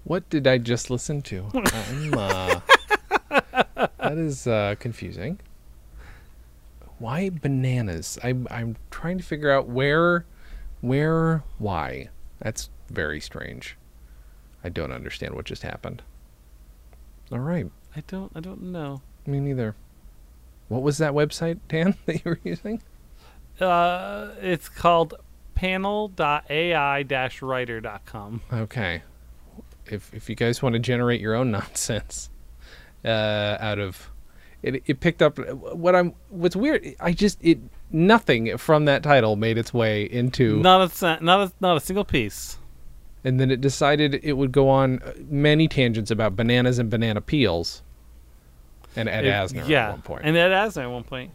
What did I just listen to? I'm, uh, that is uh, confusing. Why bananas? I'm I'm trying to figure out where, where, why. That's very strange. I don't understand what just happened. All right, I don't I don't know. me neither. What was that website, Dan, that you were using? Uh, it's called panel.ai-writer.com. Okay. If if you guys want to generate your own nonsense uh, out of it, it picked up what I'm. What's weird? I just it nothing from that title made its way into, Not a not a not a single piece. and then it decided it would go on uh, many tangents about bananas and banana peels, and Ed It- Asner yeah, at one point. and Ed Asner at one point.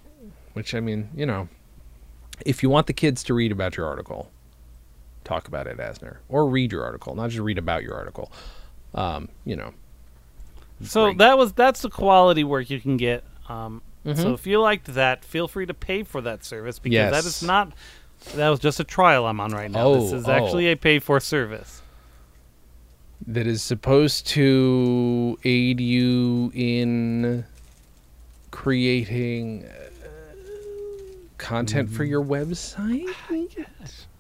which I mean, you know, if you want the kids to read about your article, talk about Ed Asner, or read your article, not just read about your article. Um, you know, So Great. that was that's the quality work you can get. Um, Mm-hmm. So if you liked that, feel free to pay for that service because that Yes. is not. That was just a trial I'm on right now. this Oh, is oh. actually a paid for service. that is supposed to aid you in creating uh, content for your website.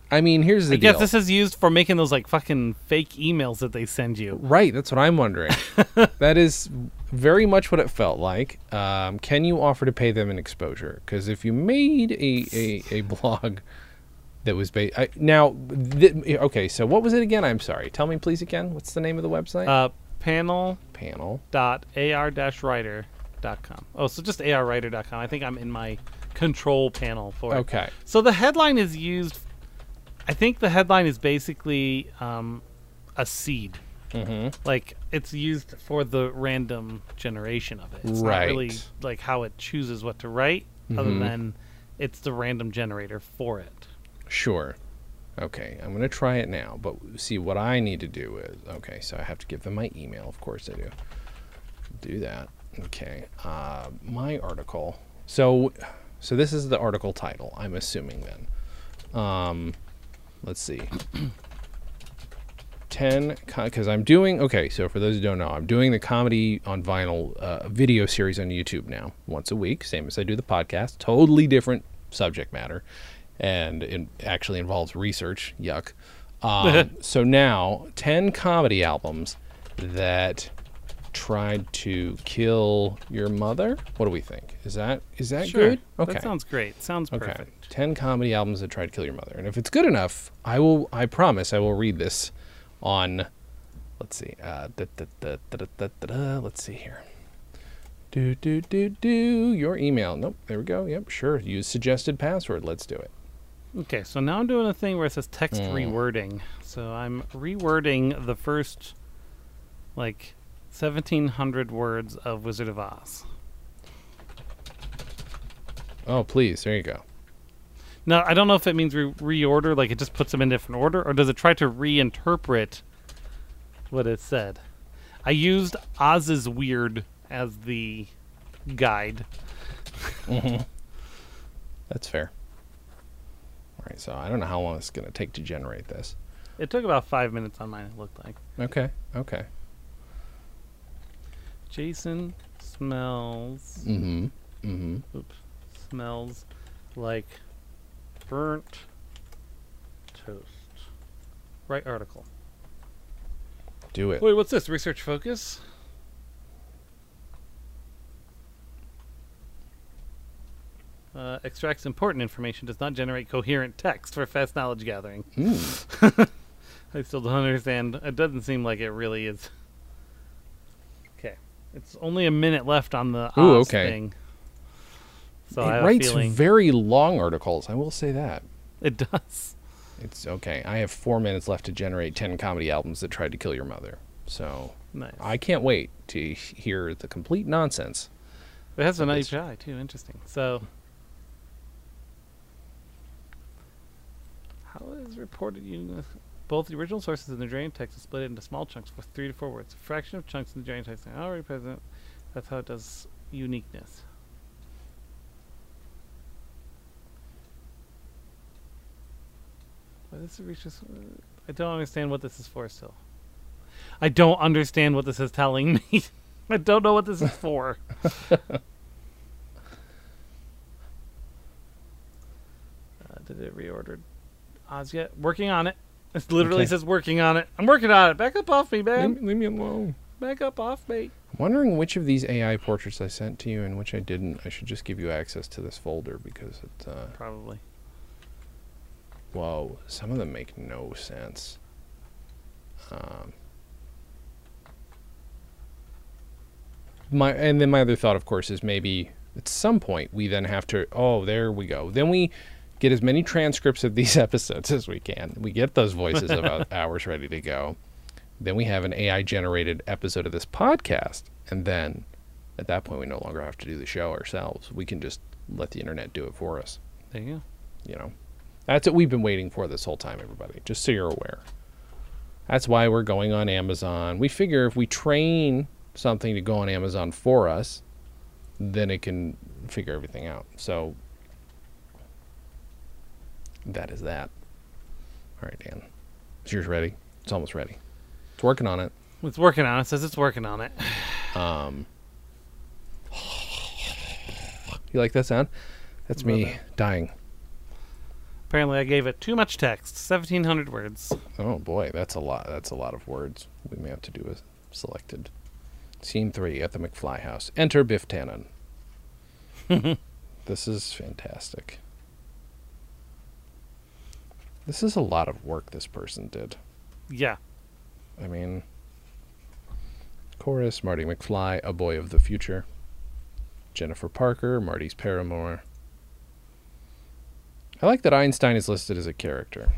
I mean, here's the I guess this is used for making those like fucking fake emails that they send you. Right, that's what I'm wondering. that is very much what it felt like. Um, can you offer to pay them an exposure? Because if you made a, a, a blog that was based I, now, th- okay, so what was it again? I'm sorry. Tell me please again. What's the name of the website? Uh, panel Panel. dot ar dash writer dot com. Oh, so just arwriter.com. I think I'm in my control panel for it. Okay. So the headline is used. I think the headline is basically um, a seed. Mm-hmm. Like it's used for the random generation of it. It's not really Right. like how it chooses what to write, other Mhm. than it's the random generator for it. Sure. Okay, I'm gonna try it now. But see, what I need to do is okay. So I have to give them my email. Of course I do. Do that. Okay. Uh, my article. So, so this is the article title. I'm assuming then. Um, let's see. Ten, because I'm doing okay. So for those who don't know, I'm doing the comedy on vinyl uh, video series on YouTube now, once a week, same as I do the podcast. Totally different subject matter, and it actually involves research. Yuck. Um, so now, ten comedy albums that tried to kill your mother. What do we think? Is that is that sure. good? Okay. That sounds great. Sounds okay. 10 comedy albums that tried to kill your mother. And if it's good enough, I will I promise I will read this on let's see. Uh, da, da, da, let's see here. Do do do do your email. Nope, there we go. Yep, sure. Use suggested password. Let's do it. Okay, so now I'm doing a thing where it says text mm. rewording. So I'm rewording the first like 1700 words of Wizard of Oz. Oh, please. There you go. Now, I don't know if it means re- reorder, like it just puts them in different order, or does it try to reinterpret what it said? I used Oz's Weird as the guide. Mm-hmm. That's fair. All right, so I don't know how long it's going to take to generate this. It took about five minutes on mine, it looked like. Okay. Okay. Jason smells. Mm-hmm. Mm-hmm. Oops. Smells like burnt toast. Right article. Do it. Wait, what's this? Research focus? Uh, extracts important information, does not generate coherent text for fast knowledge gathering. Mm. I still don't understand. It doesn't seem like it really is. It's only a minute left on the Ooh, Oz okay. thing. So it I writes very long articles. I will say that. it does. It's okay. I have four minutes left to generate 10 comedy albums that tried to kill your mother. So Nice. I can't wait to hear the complete nonsense. It has an API too. Interesting. So, how is reported this? Both the original sources and the drain text are split into small chunks with three to four words. A fraction of chunks in the drain text are already present. That's how it does uniqueness. Why this reaches? I don't understand what this is for. Still, I don't understand what this is telling me. I don't know what this is for. Uh, did it reordered Oz yet? Working on it. It literally Okay. says working on it. I'm working on it. Back up off me, man. Leave, leave me alone. Back up off me. I'm wondering which of these AI portraits I sent to you and which I didn't. I should just give you access to this folder because it. Uh, Probably. whoa, some of them make no sense. Um, my and then my other thought, of course, is maybe at some point we then have to. Oh, there we go. Then we get as many transcripts of these episodes as we can. We get those voices of ou- ours ready to go. Then we have an AI generated episode of this podcast, and then at that point we no longer have to do the show ourselves. We can just let the internet do it for us. There you go. You know, that's what we've been waiting for this whole time, everybody. Just so you're aware. That's why we're going on Amazon. We figure if we train something to go on Amazon for us, then it can figure everything out. So that is that. All right, Dan. Is yours ready? It's almost ready. It's working on it. It's working on it. Says it's working on it. Um, You like that sound? That's me dying. Apparently, I gave it too much text. 1,700 words. Oh boy, that's a lot. That's a lot of words. We may have to do a selected. Scene three at the McFly house. Enter Biff Tannen. this is fantastic. This is a lot of work this person did. Yeah. I mean, chorus, Marty McFly, a boy of the future. Jennifer Parker, Marty's paramour. I like that Einstein is listed as a character.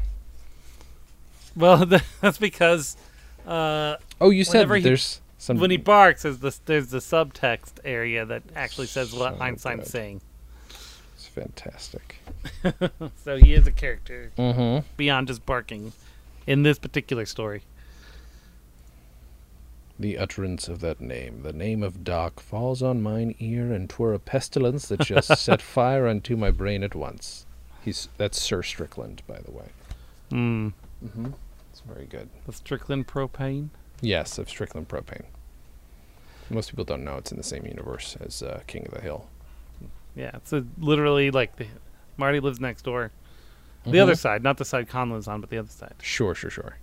Well, that's because uh, Oh, you said he- there's some. when he barks, there's the, there's the subtext area that actually says what So Einstein's good. saying. Fantastic. So he is a character Mm-hmm. beyond just barking in this particular story. The utterance of that name, the name of Doc, falls on mine ear, and twere a pestilence that just set fire unto my brain at once. He's that's Sir Strickland, by the way. Hmm. Mm-hmm. It's very good. The Strickland propane. Yes, of Strickland propane. Most people don't know it's in the same universe as uh, King of the Hill. Yeah, it's a, literally like the, Marty lives next door. The other side, not the side Kahn lives on, but the other side. Sure, sure, sure.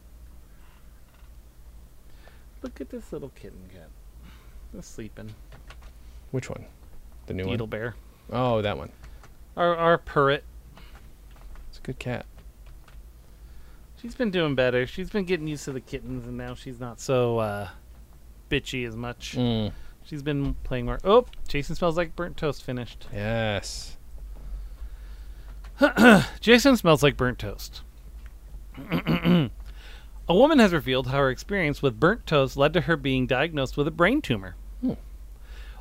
Look at this little kitten cat. Sleeping. Which one? The new Beetle one? bear. Oh, that one. Our our purret. It's a good cat. She's been doing better. She's been getting used to the kittens, and now she's not so uh, bitchy as much. Mm. She's been playing more. Oh, Jason smells like burnt toast finished. Yes. Jason smells like burnt toast. a woman has revealed how her experience with burnt toast led to her being diagnosed with a brain tumor. Hmm.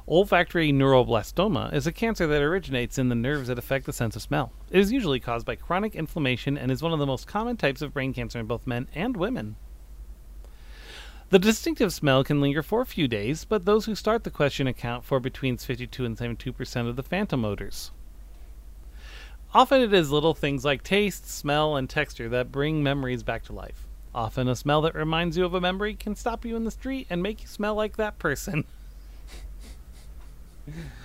Olfactory neuroblastoma is a cancer that originates in the nerves that affect the sense of smell. It is usually caused by chronic inflammation and is one of the most common types of brain cancer in both men and women. The distinctive smell can linger for a few days, but those who start the question account for between 52 and 72% of the phantom odors. Often it is little things like taste, smell, and texture that bring memories back to life. Often a smell that reminds you of a memory can stop you in the street and make you smell like that person.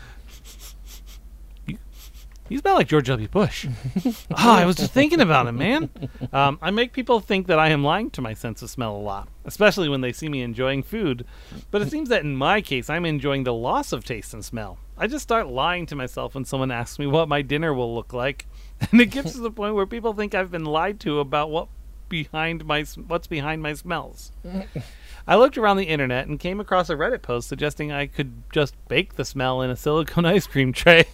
you, you smell like George W. Bush. oh, I was just thinking about him, man. Um, I make people think that I am lying to my sense of smell a lot, especially when they see me enjoying food. But it seems that in my case, I'm enjoying the loss of taste and smell. I just start lying to myself when someone asks me what my dinner will look like, and it gets to the point where people think I've been lied to about what behind my what's behind my smells. I looked around the internet and came across a Reddit post suggesting I could just bake the smell in a silicone ice cream tray.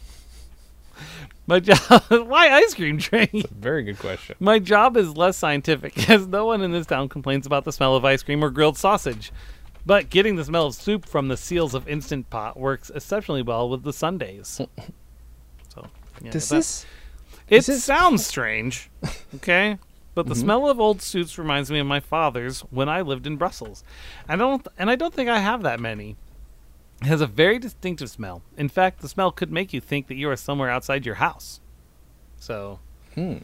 My job, why ice cream tray? Very good question. My job is less scientific, as no one in this town complains about the smell of ice cream or grilled sausage. But getting the smell of soup from the seals of Instant Pot works exceptionally well with the Sundays. So, yeah, Does this? it is this- sounds strange, okay? But the mm-hmm. smell of old suits reminds me of my father's when I lived in Brussels. I don't, and I don't think I have that many. It has a very distinctive smell. In fact, the smell could make you think that you are somewhere outside your house. So, Hmm.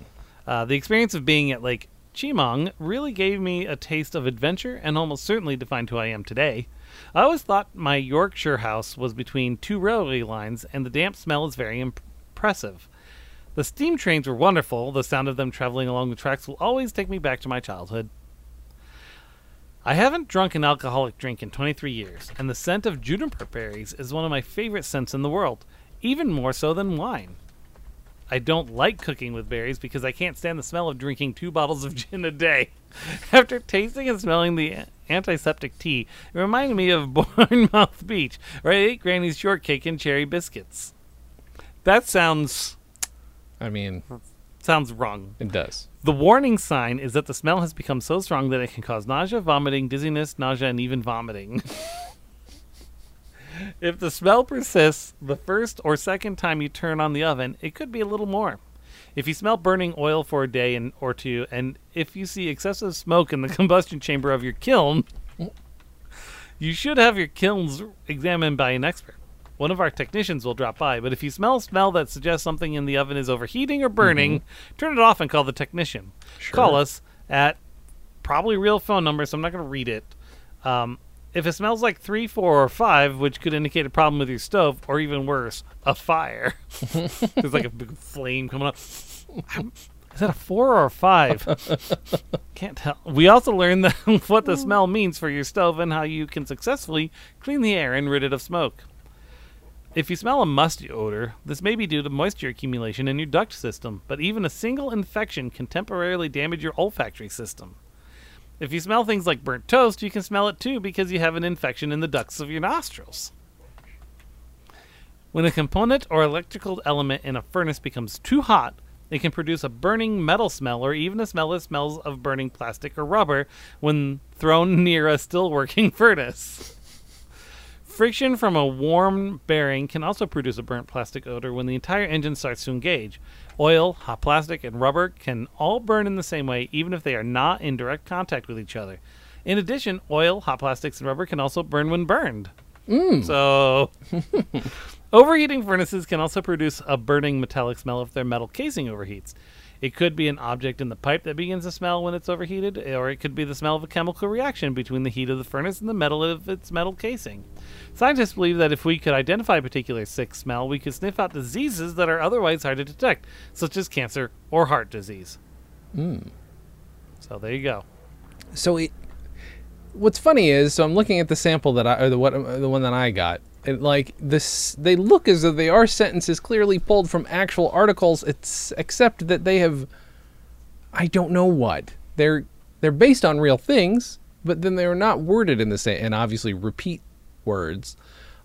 uh, the experience of being at Lake Chimong really gave me a taste of adventure and almost certainly defined who I am today. I always thought my Yorkshire house was between two railway lines, and the damp smell is very imp- impressive. The steam trains were wonderful. The sound of them traveling along the tracks will always take me back to my childhood. I haven't drunk an alcoholic drink in 23 years, and the scent of juniper berries is one of my favorite scents in the world, even more so than wine. I don't like cooking with berries because I can't stand the smell of drinking two bottles of gin a day. After tasting and smelling the antiseptic tea, it reminded me of Bournemouth Beach, where I ate Granny's shortcake and cherry biscuits. That sounds I mean, sounds wrong. it does. The warning sign is that the smell has become so strong that it can cause nausea, vomiting, dizziness, nausea, and even vomiting. if the smell persists the first or second time you turn on the oven, it could be a little more. If you smell burning oil for a day and, or two, and if you see excessive smoke in the combustion chamber of your kiln, you should have your kilns examined by an expert. One of our technicians will drop by, but if you smell a smell that suggests something in the oven is overheating or burning, turn it off and call the technician. Sure. Call us at probably real phone number, so I'm not going to read it. Um, If it smells like three, four, or five, which could indicate a problem with your stove, or even worse, a fire. There's like a big flame coming up. Is that a four or a five? Can't tell. We also learned what the smell means for your stove and how you can successfully clean the air and rid it of smoke. If you smell a musty odor, this may be due to moisture accumulation in your duct system, but even a single infection can temporarily damage your olfactory system. If you smell things like burnt toast, you can smell it too because you have an infection in the ducts of your nostrils. When a component or electrical element in a furnace becomes too hot, it can produce a burning metal smell or even a smell that smells of burning plastic or rubber when thrown near a still working furnace. Friction from a warm bearing can also produce a burnt plastic odor when the entire engine starts to engage. Oil, hot plastic, and rubber can all burn in the same way, even if they are not in direct contact with each other. In addition, oil, hot plastics, and rubber can also burn when burned. Mm. So, overheating furnaces can also produce a burning metallic smell if their metal casing overheats. It could be an object in the pipe that begins to smell when it's overheated, or it could be the smell of a chemical reaction between the heat of the furnace and the metal of its metal casing. Scientists believe that if we could identify a particular sick smell, we could sniff out diseases that are otherwise hard to detect, such as cancer or heart disease. Hmm. So there you go. So it, what's funny is, so I'm looking at the sample that I, or the what, the one that I got. And like this, they look as though they are sentences clearly pulled from actual articles. It's except that they have, I don't know what they're they're based on real things, but then they're not worded in the same and obviously repeat words.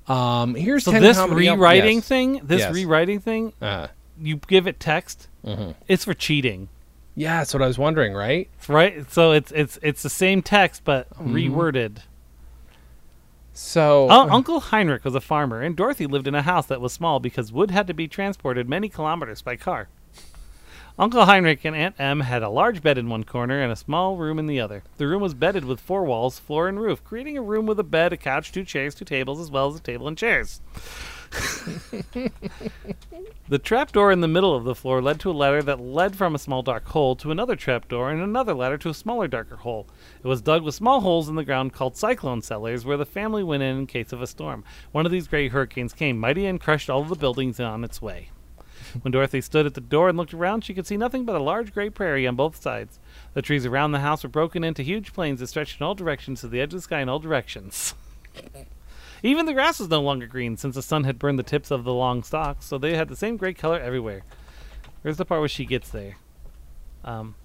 Um, here's So 10 this rewriting yes. thing, this Yes. rewriting thing, Uh, you give it text, it's for cheating, yeah, that's what I was wondering, right? right? So it's it's it's the same text but Mm-hmm. reworded. So Un- Uncle Heinrich was a farmer, and Dorothy lived in a house that was small because wood had to be transported many kilometers by car. Uncle Heinrich and Aunt Em had a large bed in one corner and a small room in the other. The room was bedded with four walls, floor, and roof, creating a room with a bed, a couch, two chairs, two tables, as well as a table and chairs. the trapdoor in the middle of the floor led to a ladder that led from a small dark hole to another trapdoor and another ladder to a smaller, darker hole. It was dug with small holes in the ground called cyclone cellars where the family went in in case of a storm. One of these great hurricanes came mighty and crushed all of the buildings on its way. When Dorothy stood at the door and looked around, she could see nothing but a large gray prairie on both sides. The trees around the house were broken into huge plains that stretched in all directions to the edge of the sky in all directions. Even the grass was no longer green, since the sun had burned the tips of the long stalks, so they had the same gray color everywhere. Where's the part where she gets there? Um,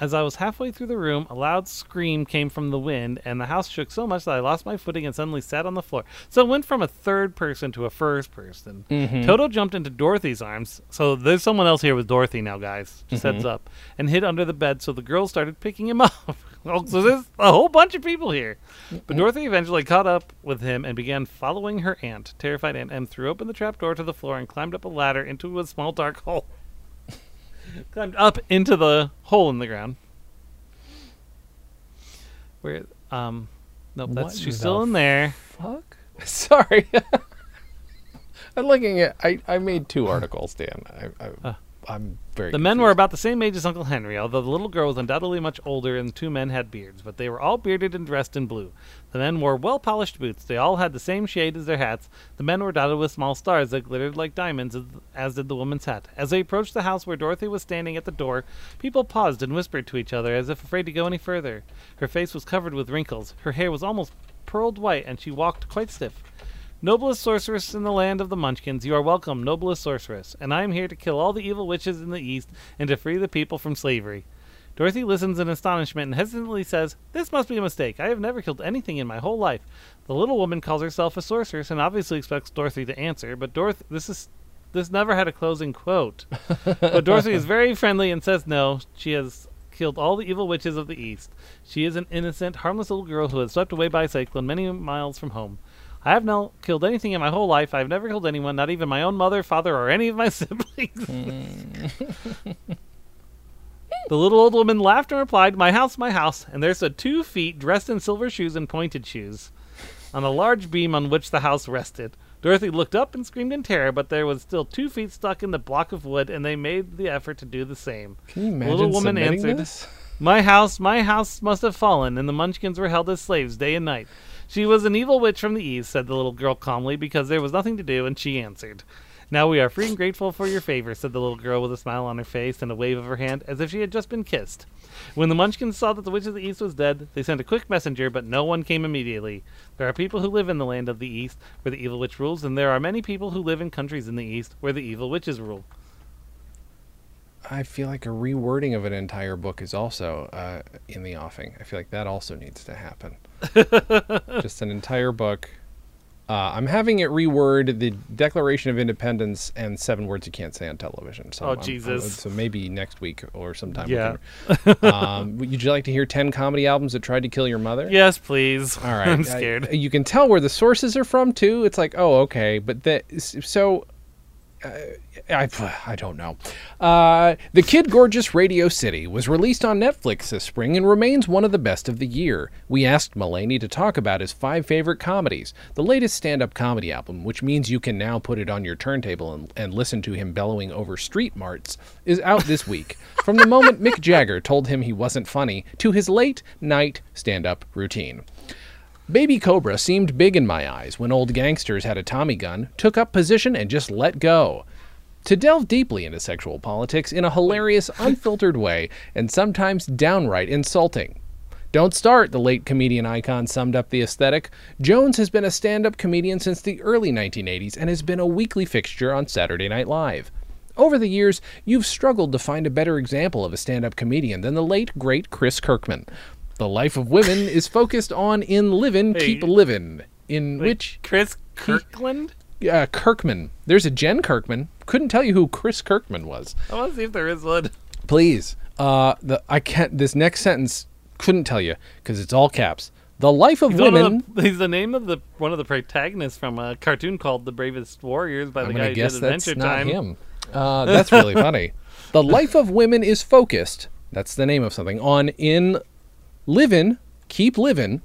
as I was halfway through the room, a loud scream came from the wind, and the house shook so much that I lost my footing and suddenly sat on the floor. So it went from a third person to a first person. Toto jumped into Dorothy's arms. So there's someone else here with Dorothy now, guys. Just heads up. And hid under the bed, so the girls started picking him up. Oh, so there's a whole bunch of people here. But Dorothy eventually caught up with him and began following her aunt. Terrified Aunt Em threw open the trap door to the floor and climbed up a ladder into a small dark hole climbed up into the hole in the ground. Where um nope, that's What she's still in there. fuck? Sorry. I'm looking at. I, I made two articles, Dan. I, I, I'm very. The men were about the same age as Uncle Henry, although the little girl was undoubtedly much older and the two men had beards, but they were all bearded and dressed in blue. The men wore well polished boots. They all had the same shade as their hats. The men were dotted with small stars that glittered like diamonds, as, as did the woman's hat. As they approached the house where Dorothy was standing at the door, people paused and whispered to each other as if afraid to go any further. Her face was covered with wrinkles. Her hair was almost pearled white, and she walked quite stiff. Noblest sorceress in the land of the Munchkins, you are welcome, noblest sorceress, and I am here to kill all the evil witches in the East and to free the people from slavery. Dorothy listens in astonishment and hesitantly says, This must be a mistake. I have never killed anything in my whole life. The little woman calls herself a sorceress and obviously expects Dorothy to answer, but Dorothy this is this never had a closing quote. but Dorothy is very friendly and says no, she has killed all the evil witches of the East. She is an innocent, harmless little girl who was swept away by a cyclone many miles from home. I have not killed anything in my whole life. I have never killed anyone, not even my own mother, father, or any of my siblings. Hmm. the little old woman laughed and replied, My house, my house. And there stood two feet dressed in silver shoes and pointed shoes on a large beam on which the house rested. Dorothy looked up and screamed in terror, but there was still two feet stuck in the block of wood, and they made the effort to do the same. Can you The little woman answered, this? My house, my house must have fallen, and the Munchkins were held as slaves day and night. She was an evil witch from the east, said the little girl calmly, because there was nothing to do, and she answered. Now we are free and grateful for your favor, said the little girl with a smile on her face and a wave of her hand as if she had just been kissed. When the Munchkins saw that the Witch of the East was dead, they sent a quick messenger, but no one came immediately. There are people who live in the land of the East, where the evil witch rules, and there are many people who live in countries in the East, where the evil witches rule. I feel like a rewording of an entire book is also uh, in the offing. I feel like that also needs to happen. Just an entire book. Uh, I'm having it reword the Declaration of Independence and seven words you can't say on television. So Oh, I'm- I'm- Jesus. so maybe next week or sometime. Yeah. um, would you like to hear ten comedy albums that tried to kill your mother? Yes, please. All right. I'm I- scared. you can tell where the sources are from too. It's like, oh, okay, but that so. I, I don't know. Uh, the Kid Gorgeous Radio City was released on Netflix this spring and remains one of the best of the year. We asked Mulaney to talk about his five favorite comedies. The latest stand up comedy album, which means you can now put it on your turntable and, and listen to him bellowing over street marts, is out this week. From the moment Mick Jagger told him he wasn't funny to his late night stand up routine. Baby Cobra seemed big in my eyes when old gangsters had a Tommy gun, took up position, and just let go. To delve deeply into sexual politics in a hilarious, unfiltered way, and sometimes downright insulting. Don't start, the late comedian icon summed up the aesthetic. Jones has been a stand up comedian since the early 1980s and has been a weekly fixture on Saturday Night Live. Over the years, you've struggled to find a better example of a stand up comedian than the late, great Chris Kirkman. The life of women is focused on in livin', Hey. keep livin', in which Chris Kirkland? uh, Kirkman. There's a Jen Kirkman. Couldn't tell you who Chris Kirkman was. I want to see if there is one. Please, uh, the I can't. This next sentence couldn't tell you because it's all caps. The life of He's, women. of the, he's the name of the one of the protagonists from a cartoon called The Bravest Warriors by the I'm guy who guess did that's Adventure not Time. him. Uh, that's really funny. The life of women is focused. That's the name of something on in livin', keep livin',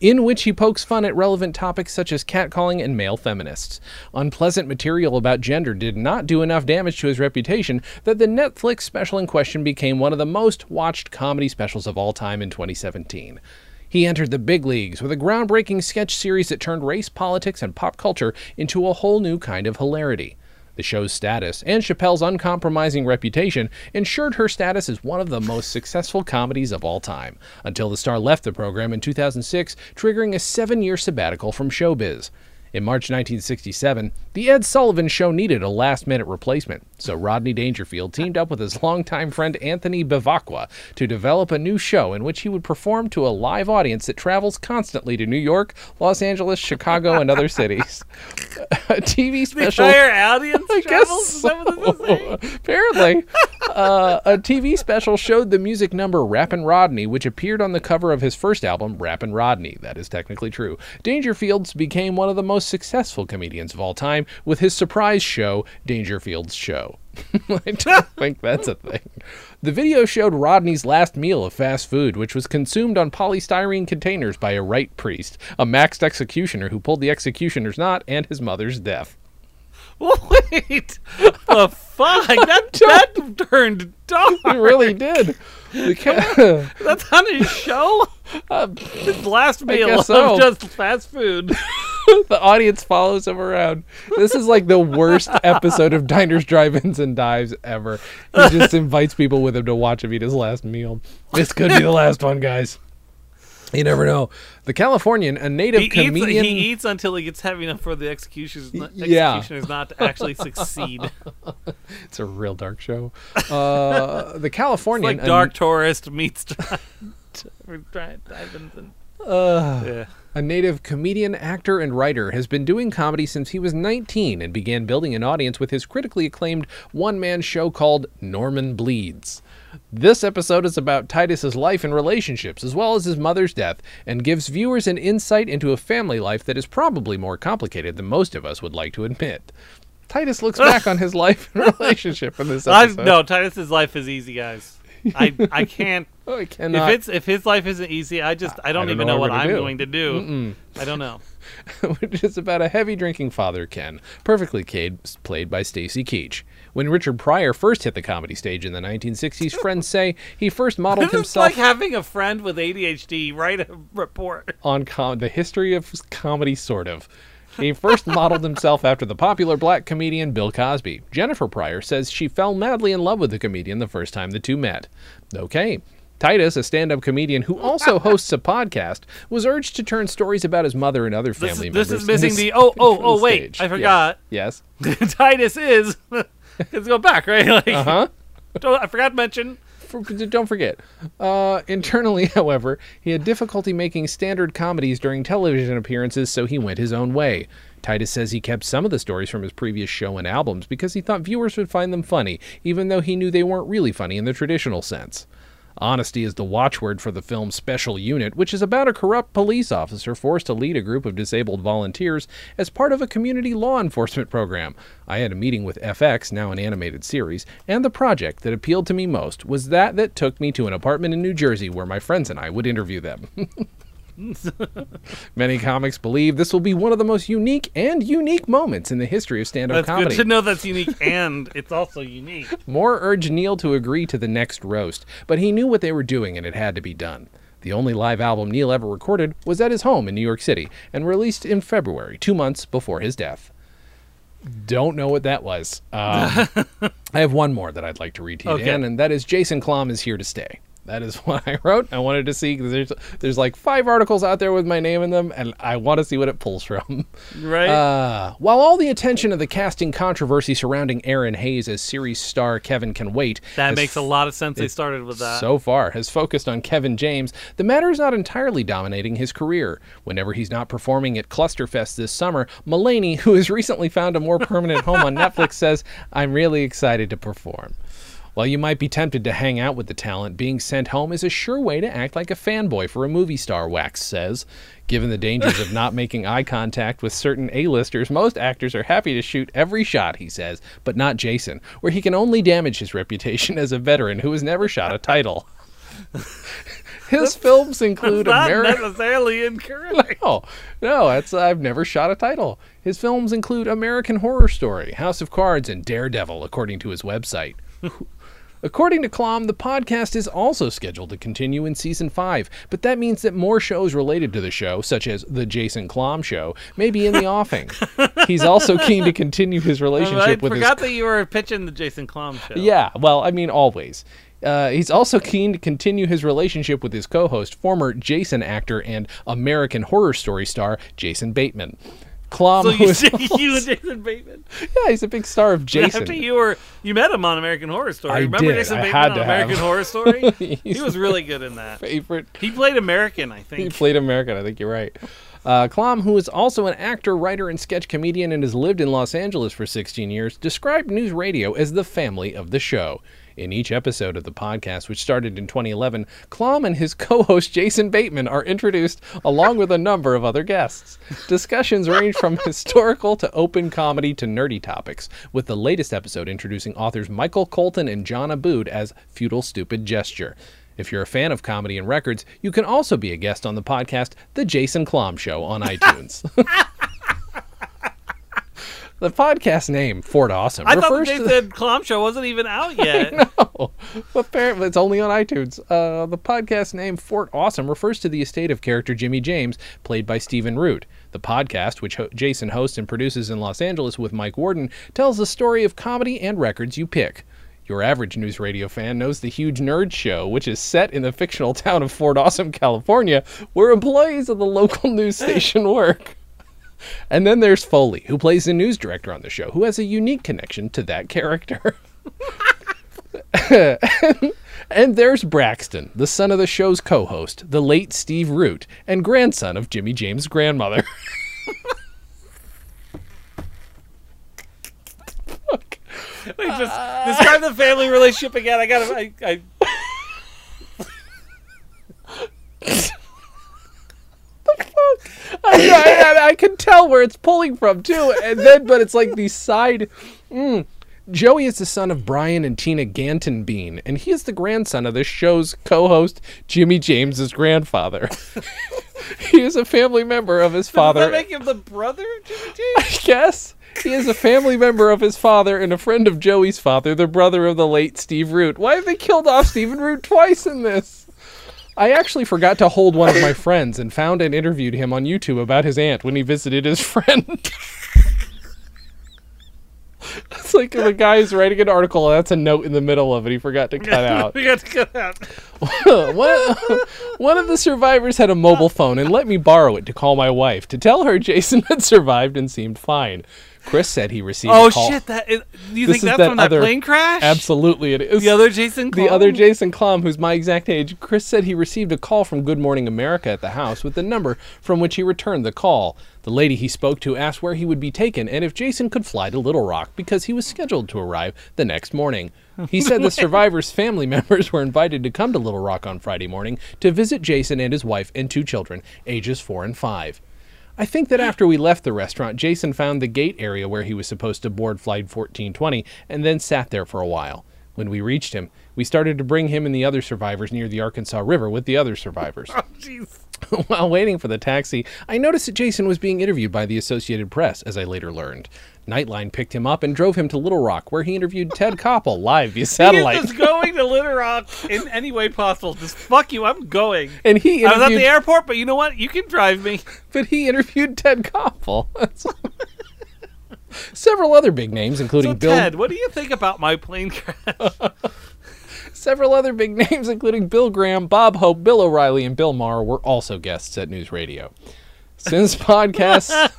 in which he pokes fun at relevant topics such as catcalling and male feminists. Unpleasant material about gender did not do enough damage to his reputation that the Netflix special in question became one of the most watched comedy specials of all time in 2017. He entered the big leagues with a groundbreaking sketch series that turned race, politics, and pop culture into a whole new kind of hilarity. The show's status and Chappelle's uncompromising reputation ensured her status as one of the most successful comedies of all time, until the star left the program in 2006, triggering a seven year sabbatical from showbiz. In March 1967, The Ed Sullivan Show needed a last minute replacement, so Rodney Dangerfield teamed up with his longtime friend Anthony Bivacqua to develop a new show in which he would perform to a live audience that travels constantly to New York, Los Angeles, Chicago, and other cities. A TV special. The entire audience I travels? guess Is that what this is saying? so. Apparently, uh, a TV special showed the music number "Rappin' Rodney," which appeared on the cover of his first album, "Rappin' Rodney." That is technically true. Dangerfields became one of the most successful comedians of all time with his surprise show, Dangerfield's Show. I don't think that's a thing. The video showed Rodney's last meal of fast food, which was consumed on polystyrene containers by a right priest, a maxed executioner who pulled the executioner's knot, and his mother's death. Wait, the fuck? That, that turned dark. It really did. The ca- That's on his show. his last meal so. of just fast food. the audience follows him around. This is like the worst episode of Diners, Drive-Ins, and Dives ever. He just invites people with him to watch him eat his last meal. This could be the last one, guys. You never know. The Californian, a native He eats, comedian. he eats until he gets heavy enough for the executioners, not, Yeah. executioners not to actually succeed. It's a real dark show. Uh, the Californian, like a- Dark Tourist meets Drive-ins and uh, yeah. A native comedian, actor, and writer has been doing comedy since he was 19 and began building an audience with his critically acclaimed one man show called Norman Bleeds. This episode is about Titus's life and relationships, as well as his mother's death, and gives viewers an insight into a family life that is probably more complicated than most of us would like to admit. Titus looks back on his life and relationship in this episode. I, no, Titus's life is easy, guys. I I can't I cannot. if it's if his life isn't easy, I just I don't, don't even know know, what what I'm do. going to do. I don't know. which is about a heavy drinking father, Ken, perfectly ca- played by Stacy Keach. When Richard Pryor first hit the comedy stage in the 1960s, friends say he first modeled It's himself like having a friend with ADHD write a report. on com- the history of comedy, sort of. He first modeled himself after the popular black comedian Bill Cosby. Jennifer Pryor says she fell madly in love with the comedian the first time the two met. Okay. Titus, a stand up comedian who also hosts a podcast, was urged to turn stories about his mother and other family is- this members. This is missing the oh oh oh wait stage. I forgot Yes. Titus is let's go back right like Uh huh. I forgot to mention don't forget. Uh, internally, however, he had difficulty making standard comedies during television appearances, so he went his own way. Titus says he kept some of the stories from his previous show and albums because he thought viewers would find them funny, even though he knew they weren't really funny in the traditional sense. Honesty is the watchword for the film's Special Unit, which is about a corrupt police officer forced to lead a group of disabled volunteers as part of a community law enforcement program. I had a meeting with FX, now an animated series, and the project that appealed to me most was that that took me to an apartment in New Jersey where my friends and I would interview them. Many comics believe this will be one of the most unique and unique moments in the history of stand-up that's comedy. good to know that's unique and it's also unique Moore urged Neil to agree to the next roast, but he knew what they were doing and it had to be done. The only live album Neil ever recorded was at his home in New York City and released in February, two months before his death. Don't know what that was. Um, I have one more that I'd like to read to you, Okay. Dan, and that is Jason Klom is here to stay. That is what I wrote. I wanted to see because there's there's like five articles out there with my name in them, and I want to see what it pulls from. right Uh, while all the attention of the casting controversy surrounding Erinn Hayes as series star Kevin Can Wait that makes a lot of sense they started with that so far has focused on Kevin James, the matter is not entirely dominating his career. Whenever he's not performing at Clusterfest this summer, Mulaney, who has recently found a more permanent home on Netflix, says, I'm really excited to perform. While you might be tempted to hang out with the talent, being sent home is a sure way to act like a fanboy for a movie star, Wax says. Given the dangers of not making eye contact with certain A-listers, most actors are happy to shoot every shot, he says, but not Jason, where he can only damage his reputation as a veteran who has never shot a title. His films include not American. necessarily incorrect No, no, that's I've never shot a title. His films include American Horror Story, House of Cards, and Daredevil, according to his website. According to Klom, the podcast is also scheduled to continue in season 5, but that means that more shows related to the show, such as The Jason Klom Show, may be in the offing. He's also keen to continue his I relationship with his forgot that you were pitching the Jason Klom show yeah, well, I mean, always. Uh, he's also keen to continue his relationship with his co host, former Jason actor and American Horror Story star Jason Bateman. Klom, so you, is you and Jason Bateman yeah, he's a big star of Jason. After you were you met him on American Horror Story. I Remember did. Jason I Bateman had on to have. American Horror Story? he was really good in that. favorite. He played American, I think. He played American. I think you're right. Uh, Klom, who is also an actor, writer, and sketch comedian and has lived in Los Angeles for 16 years, described News Radio as the family of the show. In each episode of the podcast, which started in 2011, Klom and his co host Jason Bateman are introduced along with a number of other guests. Discussions range from historical to open comedy to nerdy topics, with the latest episode introducing authors Michael Colton and John Aboud as Feudal Stupid Gesture. If you're a fan of comedy and records, you can also be a guest on the podcast The Jason Klom Show on iTunes. The podcast name, Fort Awesome, I thought the to Jason Klom show wasn't even out yet. Oh, apparently it's only on iTunes. Uh, the podcast name Fort Awesome refers to the estate of character Jimmy James, played by Stephen Root. The podcast, which ho- Jason hosts and produces in Los Angeles with Mike Warden, tells the story of comedy and records you pick. Your average news radio fan knows the huge nerd show, which is set in the fictional town of Fort Awesome, California, where employees of the local news station work. And then there's Foley, who plays the news director on the show, who has a unique connection to that character. and there's Braxton, the son of the show's co host, the late Steve Root, and grandson of Jimmy James' grandmother. Wait, just describe the family relationship again. I gotta. I, I, I, I, I can tell where it's pulling from too, and then but it's like these side. Mm, Joey is the son of Brian and Tina Ganton Bean, and he is the grandson of the show's co-host Jimmy James's grandfather. he is a family member of his Does father. that make him the brother of Jimmy James? Yes. He is a family member of his father and a friend of Joey's father, the brother of the late Steve Root. Why have they killed off Stephen Root twice in this? I actually forgot to hold one of my friends and found and interviewed him on YouTube about his aunt when he visited his friend. it's like the guy is writing an article, and that's a note in the middle of it he forgot to cut out. we got to cut out. one, one of the survivors had a mobile phone and let me borrow it to call my wife to tell her Jason had survived and seemed fine. Chris said he received Oh a call. shit! That is, you This think is that's that from that other- plane crash? Absolutely, it is. The other Jason. the other Jason Klum, who's my exact age, Chris said he received a call from Good Morning America at the house with the number from which he returned the call. The lady he spoke to asked where he would be taken and if Jason could fly to Little Rock because he was scheduled to arrive the next morning. He said the survivors' family members were invited to come to Little Rock on Friday morning to visit Jason and his wife and two children, ages four and five. I think that after we left the restaurant, Jason found the gate area where he was supposed to board flight 1420 and then sat there for a while. When we reached him, we started to bring him and the other survivors near the Arkansas River with the other survivors. Oh, jeez. While waiting for the taxi, I noticed that Jason was being interviewed by the Associated Press, as I later learned. Nightline picked him up and drove him to Little Rock, where he interviewed Ted Koppel live via He satellite. is just going to Little Rock in any way possible. Just fuck you. I'm going. and he I was at the airport, but you know what? You can drive me. but he interviewed Ted Koppel. Several other big names, including So Bill Ted, what do you think about my plane crash? Several other big names, including Bill Graham, Bob Hope, Bill O'Reilly, and Bill Maher, were also guests at News Radio. Since podcasts.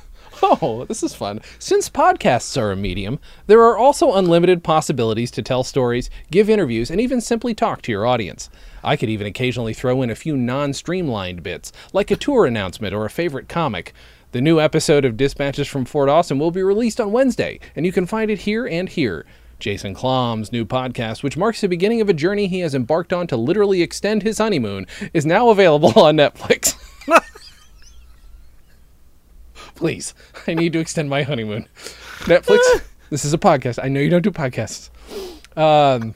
Oh, this is fun. Since podcasts are a medium, there are also unlimited possibilities to tell stories, give interviews, and even simply talk to your audience. I could even occasionally throw in a few non streamlined bits, like a tour announcement or a favorite comic. The new episode of Dispatches from Fort Awesome will be released on Wednesday, and you can find it here and here. Jason Klom's new podcast, which marks the beginning of a journey he has embarked on to literally extend his honeymoon, is now available on Netflix. Please, I need to extend my honeymoon. Netflix, this is a podcast. I know you don't do podcasts. Um,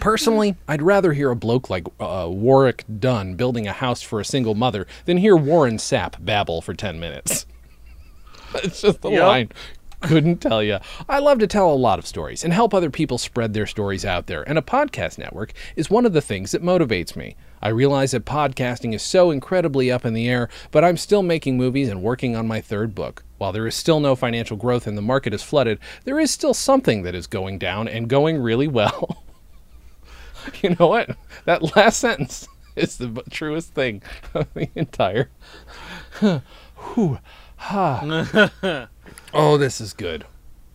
personally, I'd rather hear a bloke like uh, Warrick Dunn building a house for a single mother than hear Warren Sapp babble for 10 minutes. It's just the Yep. line. Couldn't tell you. I love to tell a lot of stories and help other people spread their stories out there, and a podcast network is one of the things that motivates me. I realize that podcasting is so incredibly up in the air, but I'm still making movies and working on my third book. While there is still no financial growth and the market is flooded, there is still something that is going down and going really well. you know what? That last sentence is the truest thing of the entire. Whew. Ha. oh, this is good.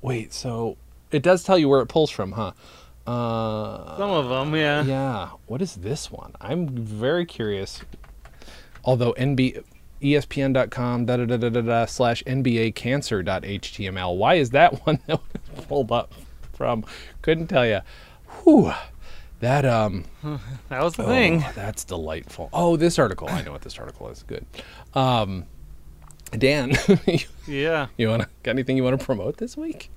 Wait, so it does tell you where it pulls from, huh? Uh, Some of them, yeah. yeah. What is this one? I'm very curious. Although NB ESPN.com da da da da da da slash NBA cancer.html. Why is that one that was pulled up from? Couldn't tell you. Whew. That um That was the thing. Oh, that's delightful. Oh, this article. I know what this article is. Good. Um, Dan, you, Yeah. you wanna got anything you want to promote this week?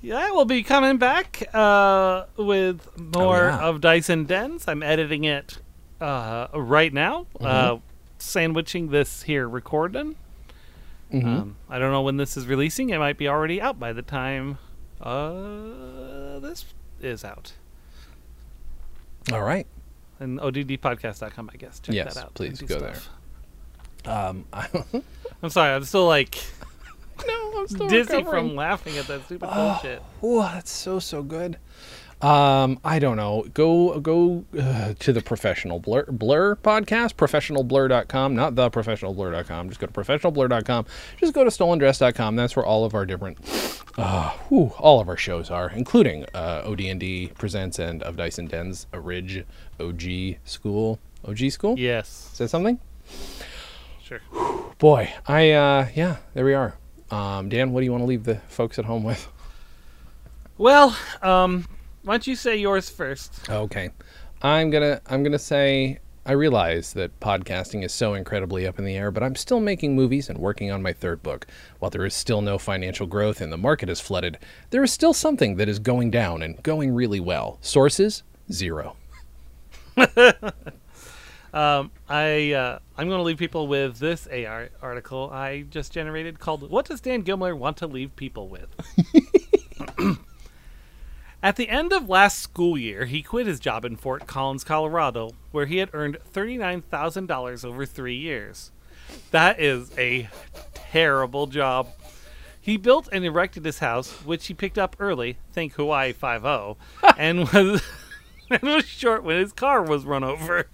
Yeah, we'll be coming back uh, with more Oh, yeah. of Dice and Dens. I'm editing it uh, right now, Mm-hmm. uh, sandwiching this here recording. Mm-hmm. Um, I don't know when this is releasing. It might be already out by the time uh, this is out. All right. And ODDpodcast.com, I guess. Check Yes, that out. please go there. Um, I'm sorry, I'm still like no, I'm still dizzy recovering. from laughing at that stupid bullshit. Oh, that's so so good. Um, I don't know. Go go uh, to the professional blur blur podcast, professionalblur.com, not the professionalblur.com. Just go to professionalblur.com. Just go to stolendress.com. That's where all of our different uh, whew, all of our shows are, including uh, OD&D presents and of Dice and Dens, a Ridge OG school. OG school? Yes. Is that something? Sure. Boy, I uh yeah, there we are. Um, Dan, what do you want to leave the folks at home with? Well, um, why don't you say yours first? Okay. I'm gonna I'm gonna say I realize that podcasting is so incredibly up in the air, but I'm still making movies and working on my third book. While there is still no financial growth and the market is flooded, there is still something that is going down and going really well. Sources? Zero. Um, I uh, I'm going to leave people with this AR article I just generated called "What Does Dan Gilmiller Want to Leave People With?" At the end of last school year, he quit his job in Fort Collins, Colorado, where he had earned thirty-nine thousand dollars over three years. That is a terrible job. He built and erected his house, which he picked up early, think Hawaii Five O, and was and was short when his car was run over.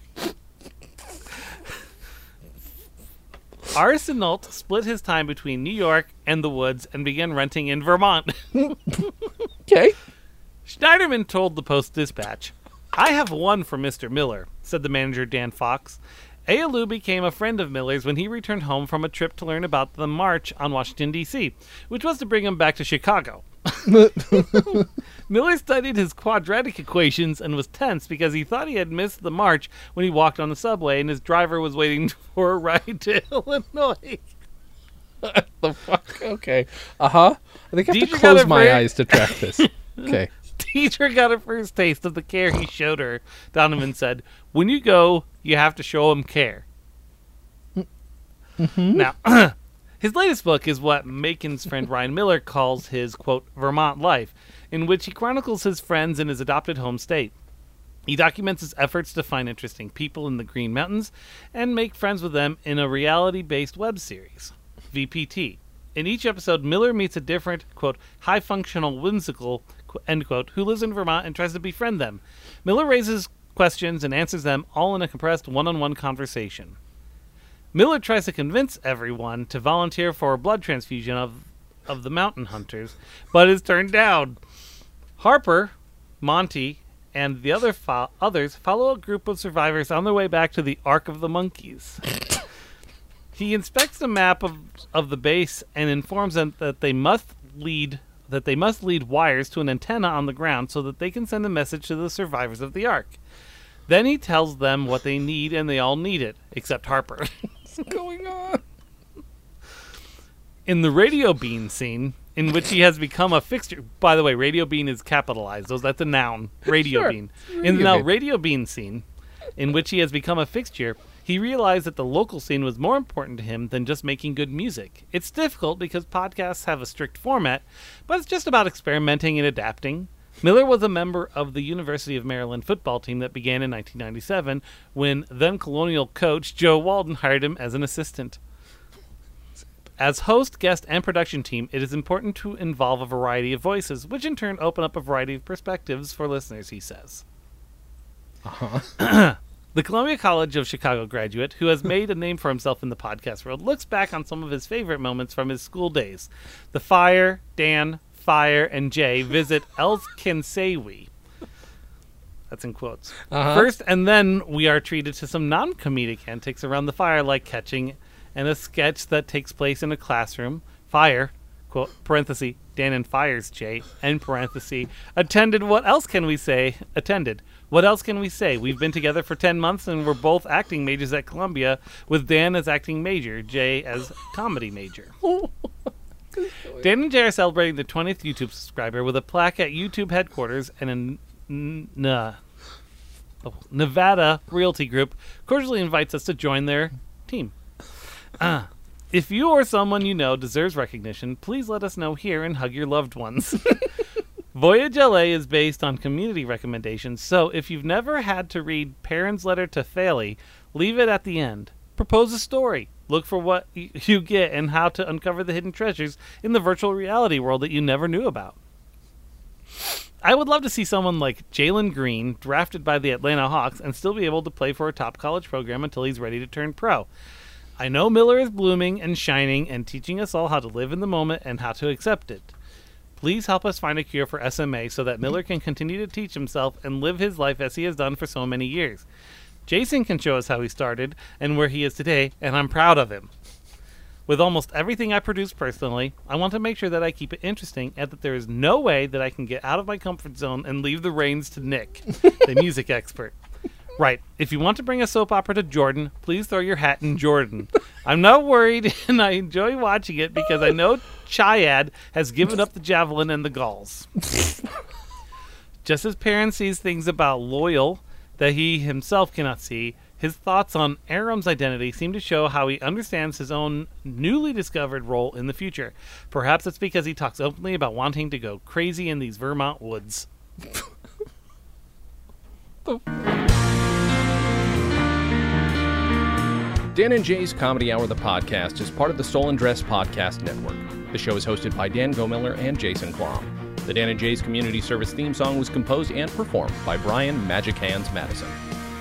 Arsenault split his time between New York and the woods and began renting in Vermont. Okay. Schneiderman told the Post Dispatch, I have one for Mr. Miller, said the manager Dan Fox. Ayalu became a friend of Miller's when he returned home from a trip to learn about the march on Washington, D.C., which was to bring him back to Chicago. Miller studied his quadratic equations and was tense because he thought he had missed the march when he walked on the subway and his driver was waiting for a ride to Illinois. The fuck? Okay. Uh huh. I think I have Deidre to got close my very- eyes to track this. Okay. Teacher got a first taste of the care he showed her. Donovan said, When you go, you have to show him care. Now, his latest book is what Macon's friend Ryan Miller calls his, quote, Vermont life, in which he chronicles his friends in his adopted home state. He documents his efforts to find interesting people in the Green Mountains and make friends with them in a reality based web series, VPT. In each episode, Miller meets a different, quote, high functional, whimsical, end quote, who lives in Vermont and tries to befriend them. Miller raises questions and answers them all in a compressed one on one conversation. Miller tries to convince everyone to volunteer for a blood transfusion of, of the mountain hunters, but is turned down. Harper, Monty, and the other fo- others follow a group of survivors on their way back to the Ark of the Monkeys. he inspects a map of, of the base and informs them that they must lead that they must lead wires to an antenna on the ground so that they can send a message to the survivors of the Ark. Then he tells them what they need and they all need it, except Harper. What's going on? in the Radio Bean scene, in which he has become a fixture. By the way, Radio Bean is capitalized. Those that's a noun. Radio Sure. Bean. in the now Radio Bean scene, in which he has become a fixture, he realized that the local scene was more important to him than just making good music. It's difficult because podcasts have a strict format, but it's just about experimenting and adapting. Miller was a member of the University of Maryland football team that began in 1997 when then Colonial coach Joe Walden hired him as an assistant. As host, guest, and production team, it is important to involve a variety of voices, which in turn open up a variety of perspectives for listeners, he says. Uh-huh. the Columbia College of Chicago graduate, who has made a name for himself in the podcast world, looks back on some of his favorite moments from his school days. The Fire, Dan, Fire, and Jay visit Elkinsewi. That's in quotes. Uh-huh. First, and then we are treated to some non comedic antics around the fire, like catching and a sketch that takes place in a classroom. Fire, quote, parenthesis, Dan and Fires, Jay, end parenthesis, attended, what else can we say? Attended. What else can we say? We've been together for 10 months and we're both acting majors at Columbia, with Dan as acting major, Jay as comedy major. Dan and Jay are celebrating the 20th YouTube subscriber with a plaque at YouTube headquarters and a n- n- nah, oh, Nevada Realty Group cordially invites us to join their team. Ah. If you or someone you know deserves recognition, please let us know here and hug your loved ones. Voyage LA is based on community recommendations, so if you've never had to read Perrin's letter to Faley, leave it at the end. Propose a story. Look for what you get and how to uncover the hidden treasures in the virtual reality world that you never knew about. I would love to see someone like Jalen Green drafted by the Atlanta Hawks and still be able to play for a top college program until he's ready to turn pro. I know Miller is blooming and shining and teaching us all how to live in the moment and how to accept it. Please help us find a cure for SMA so that Miller can continue to teach himself and live his life as he has done for so many years. Jason can show us how he started and where he is today, and I'm proud of him. With almost everything I produce personally, I want to make sure that I keep it interesting and that there is no way that I can get out of my comfort zone and leave the reins to Nick, the music expert. Right. If you want to bring a soap opera to Jordan, please throw your hat in Jordan. I'm not worried, and I enjoy watching it because I know Chiad has given up the javelin and the galls. Just as Perrin sees things about Loyal that he himself cannot see, his thoughts on Aram's identity seem to show how he understands his own newly discovered role in the future. Perhaps it's because he talks openly about wanting to go crazy in these Vermont woods. Dan and Jay's Comedy Hour, the podcast, is part of the Stolen Dress Podcast Network. The show is hosted by Dan Gomiller and Jason Klom. The Dan and Jay's Community Service theme song was composed and performed by Brian Magic Hands Madison.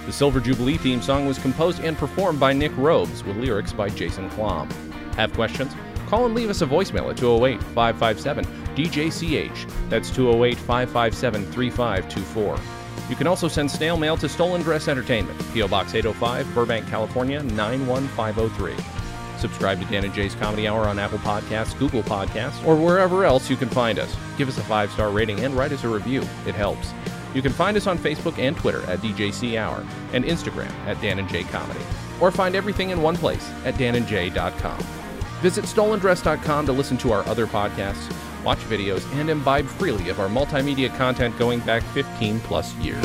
The Silver Jubilee theme song was composed and performed by Nick Robes with lyrics by Jason Klom. Have questions? Call and leave us a voicemail at 208 557 DJCH. That's 208 557 3524. You can also send snail mail to Stolen Dress Entertainment, P.O. Box 805, Burbank, California 91503. Subscribe to Dan and Jay's Comedy Hour on Apple Podcasts, Google Podcasts, or wherever else you can find us. Give us a five star rating and write us a review. It helps. You can find us on Facebook and Twitter at DJC Hour and Instagram at Dan and Jay Comedy. Or find everything in one place at danandjay.com. Visit stolendress.com to listen to our other podcasts, watch videos, and imbibe freely of our multimedia content going back 15 plus years.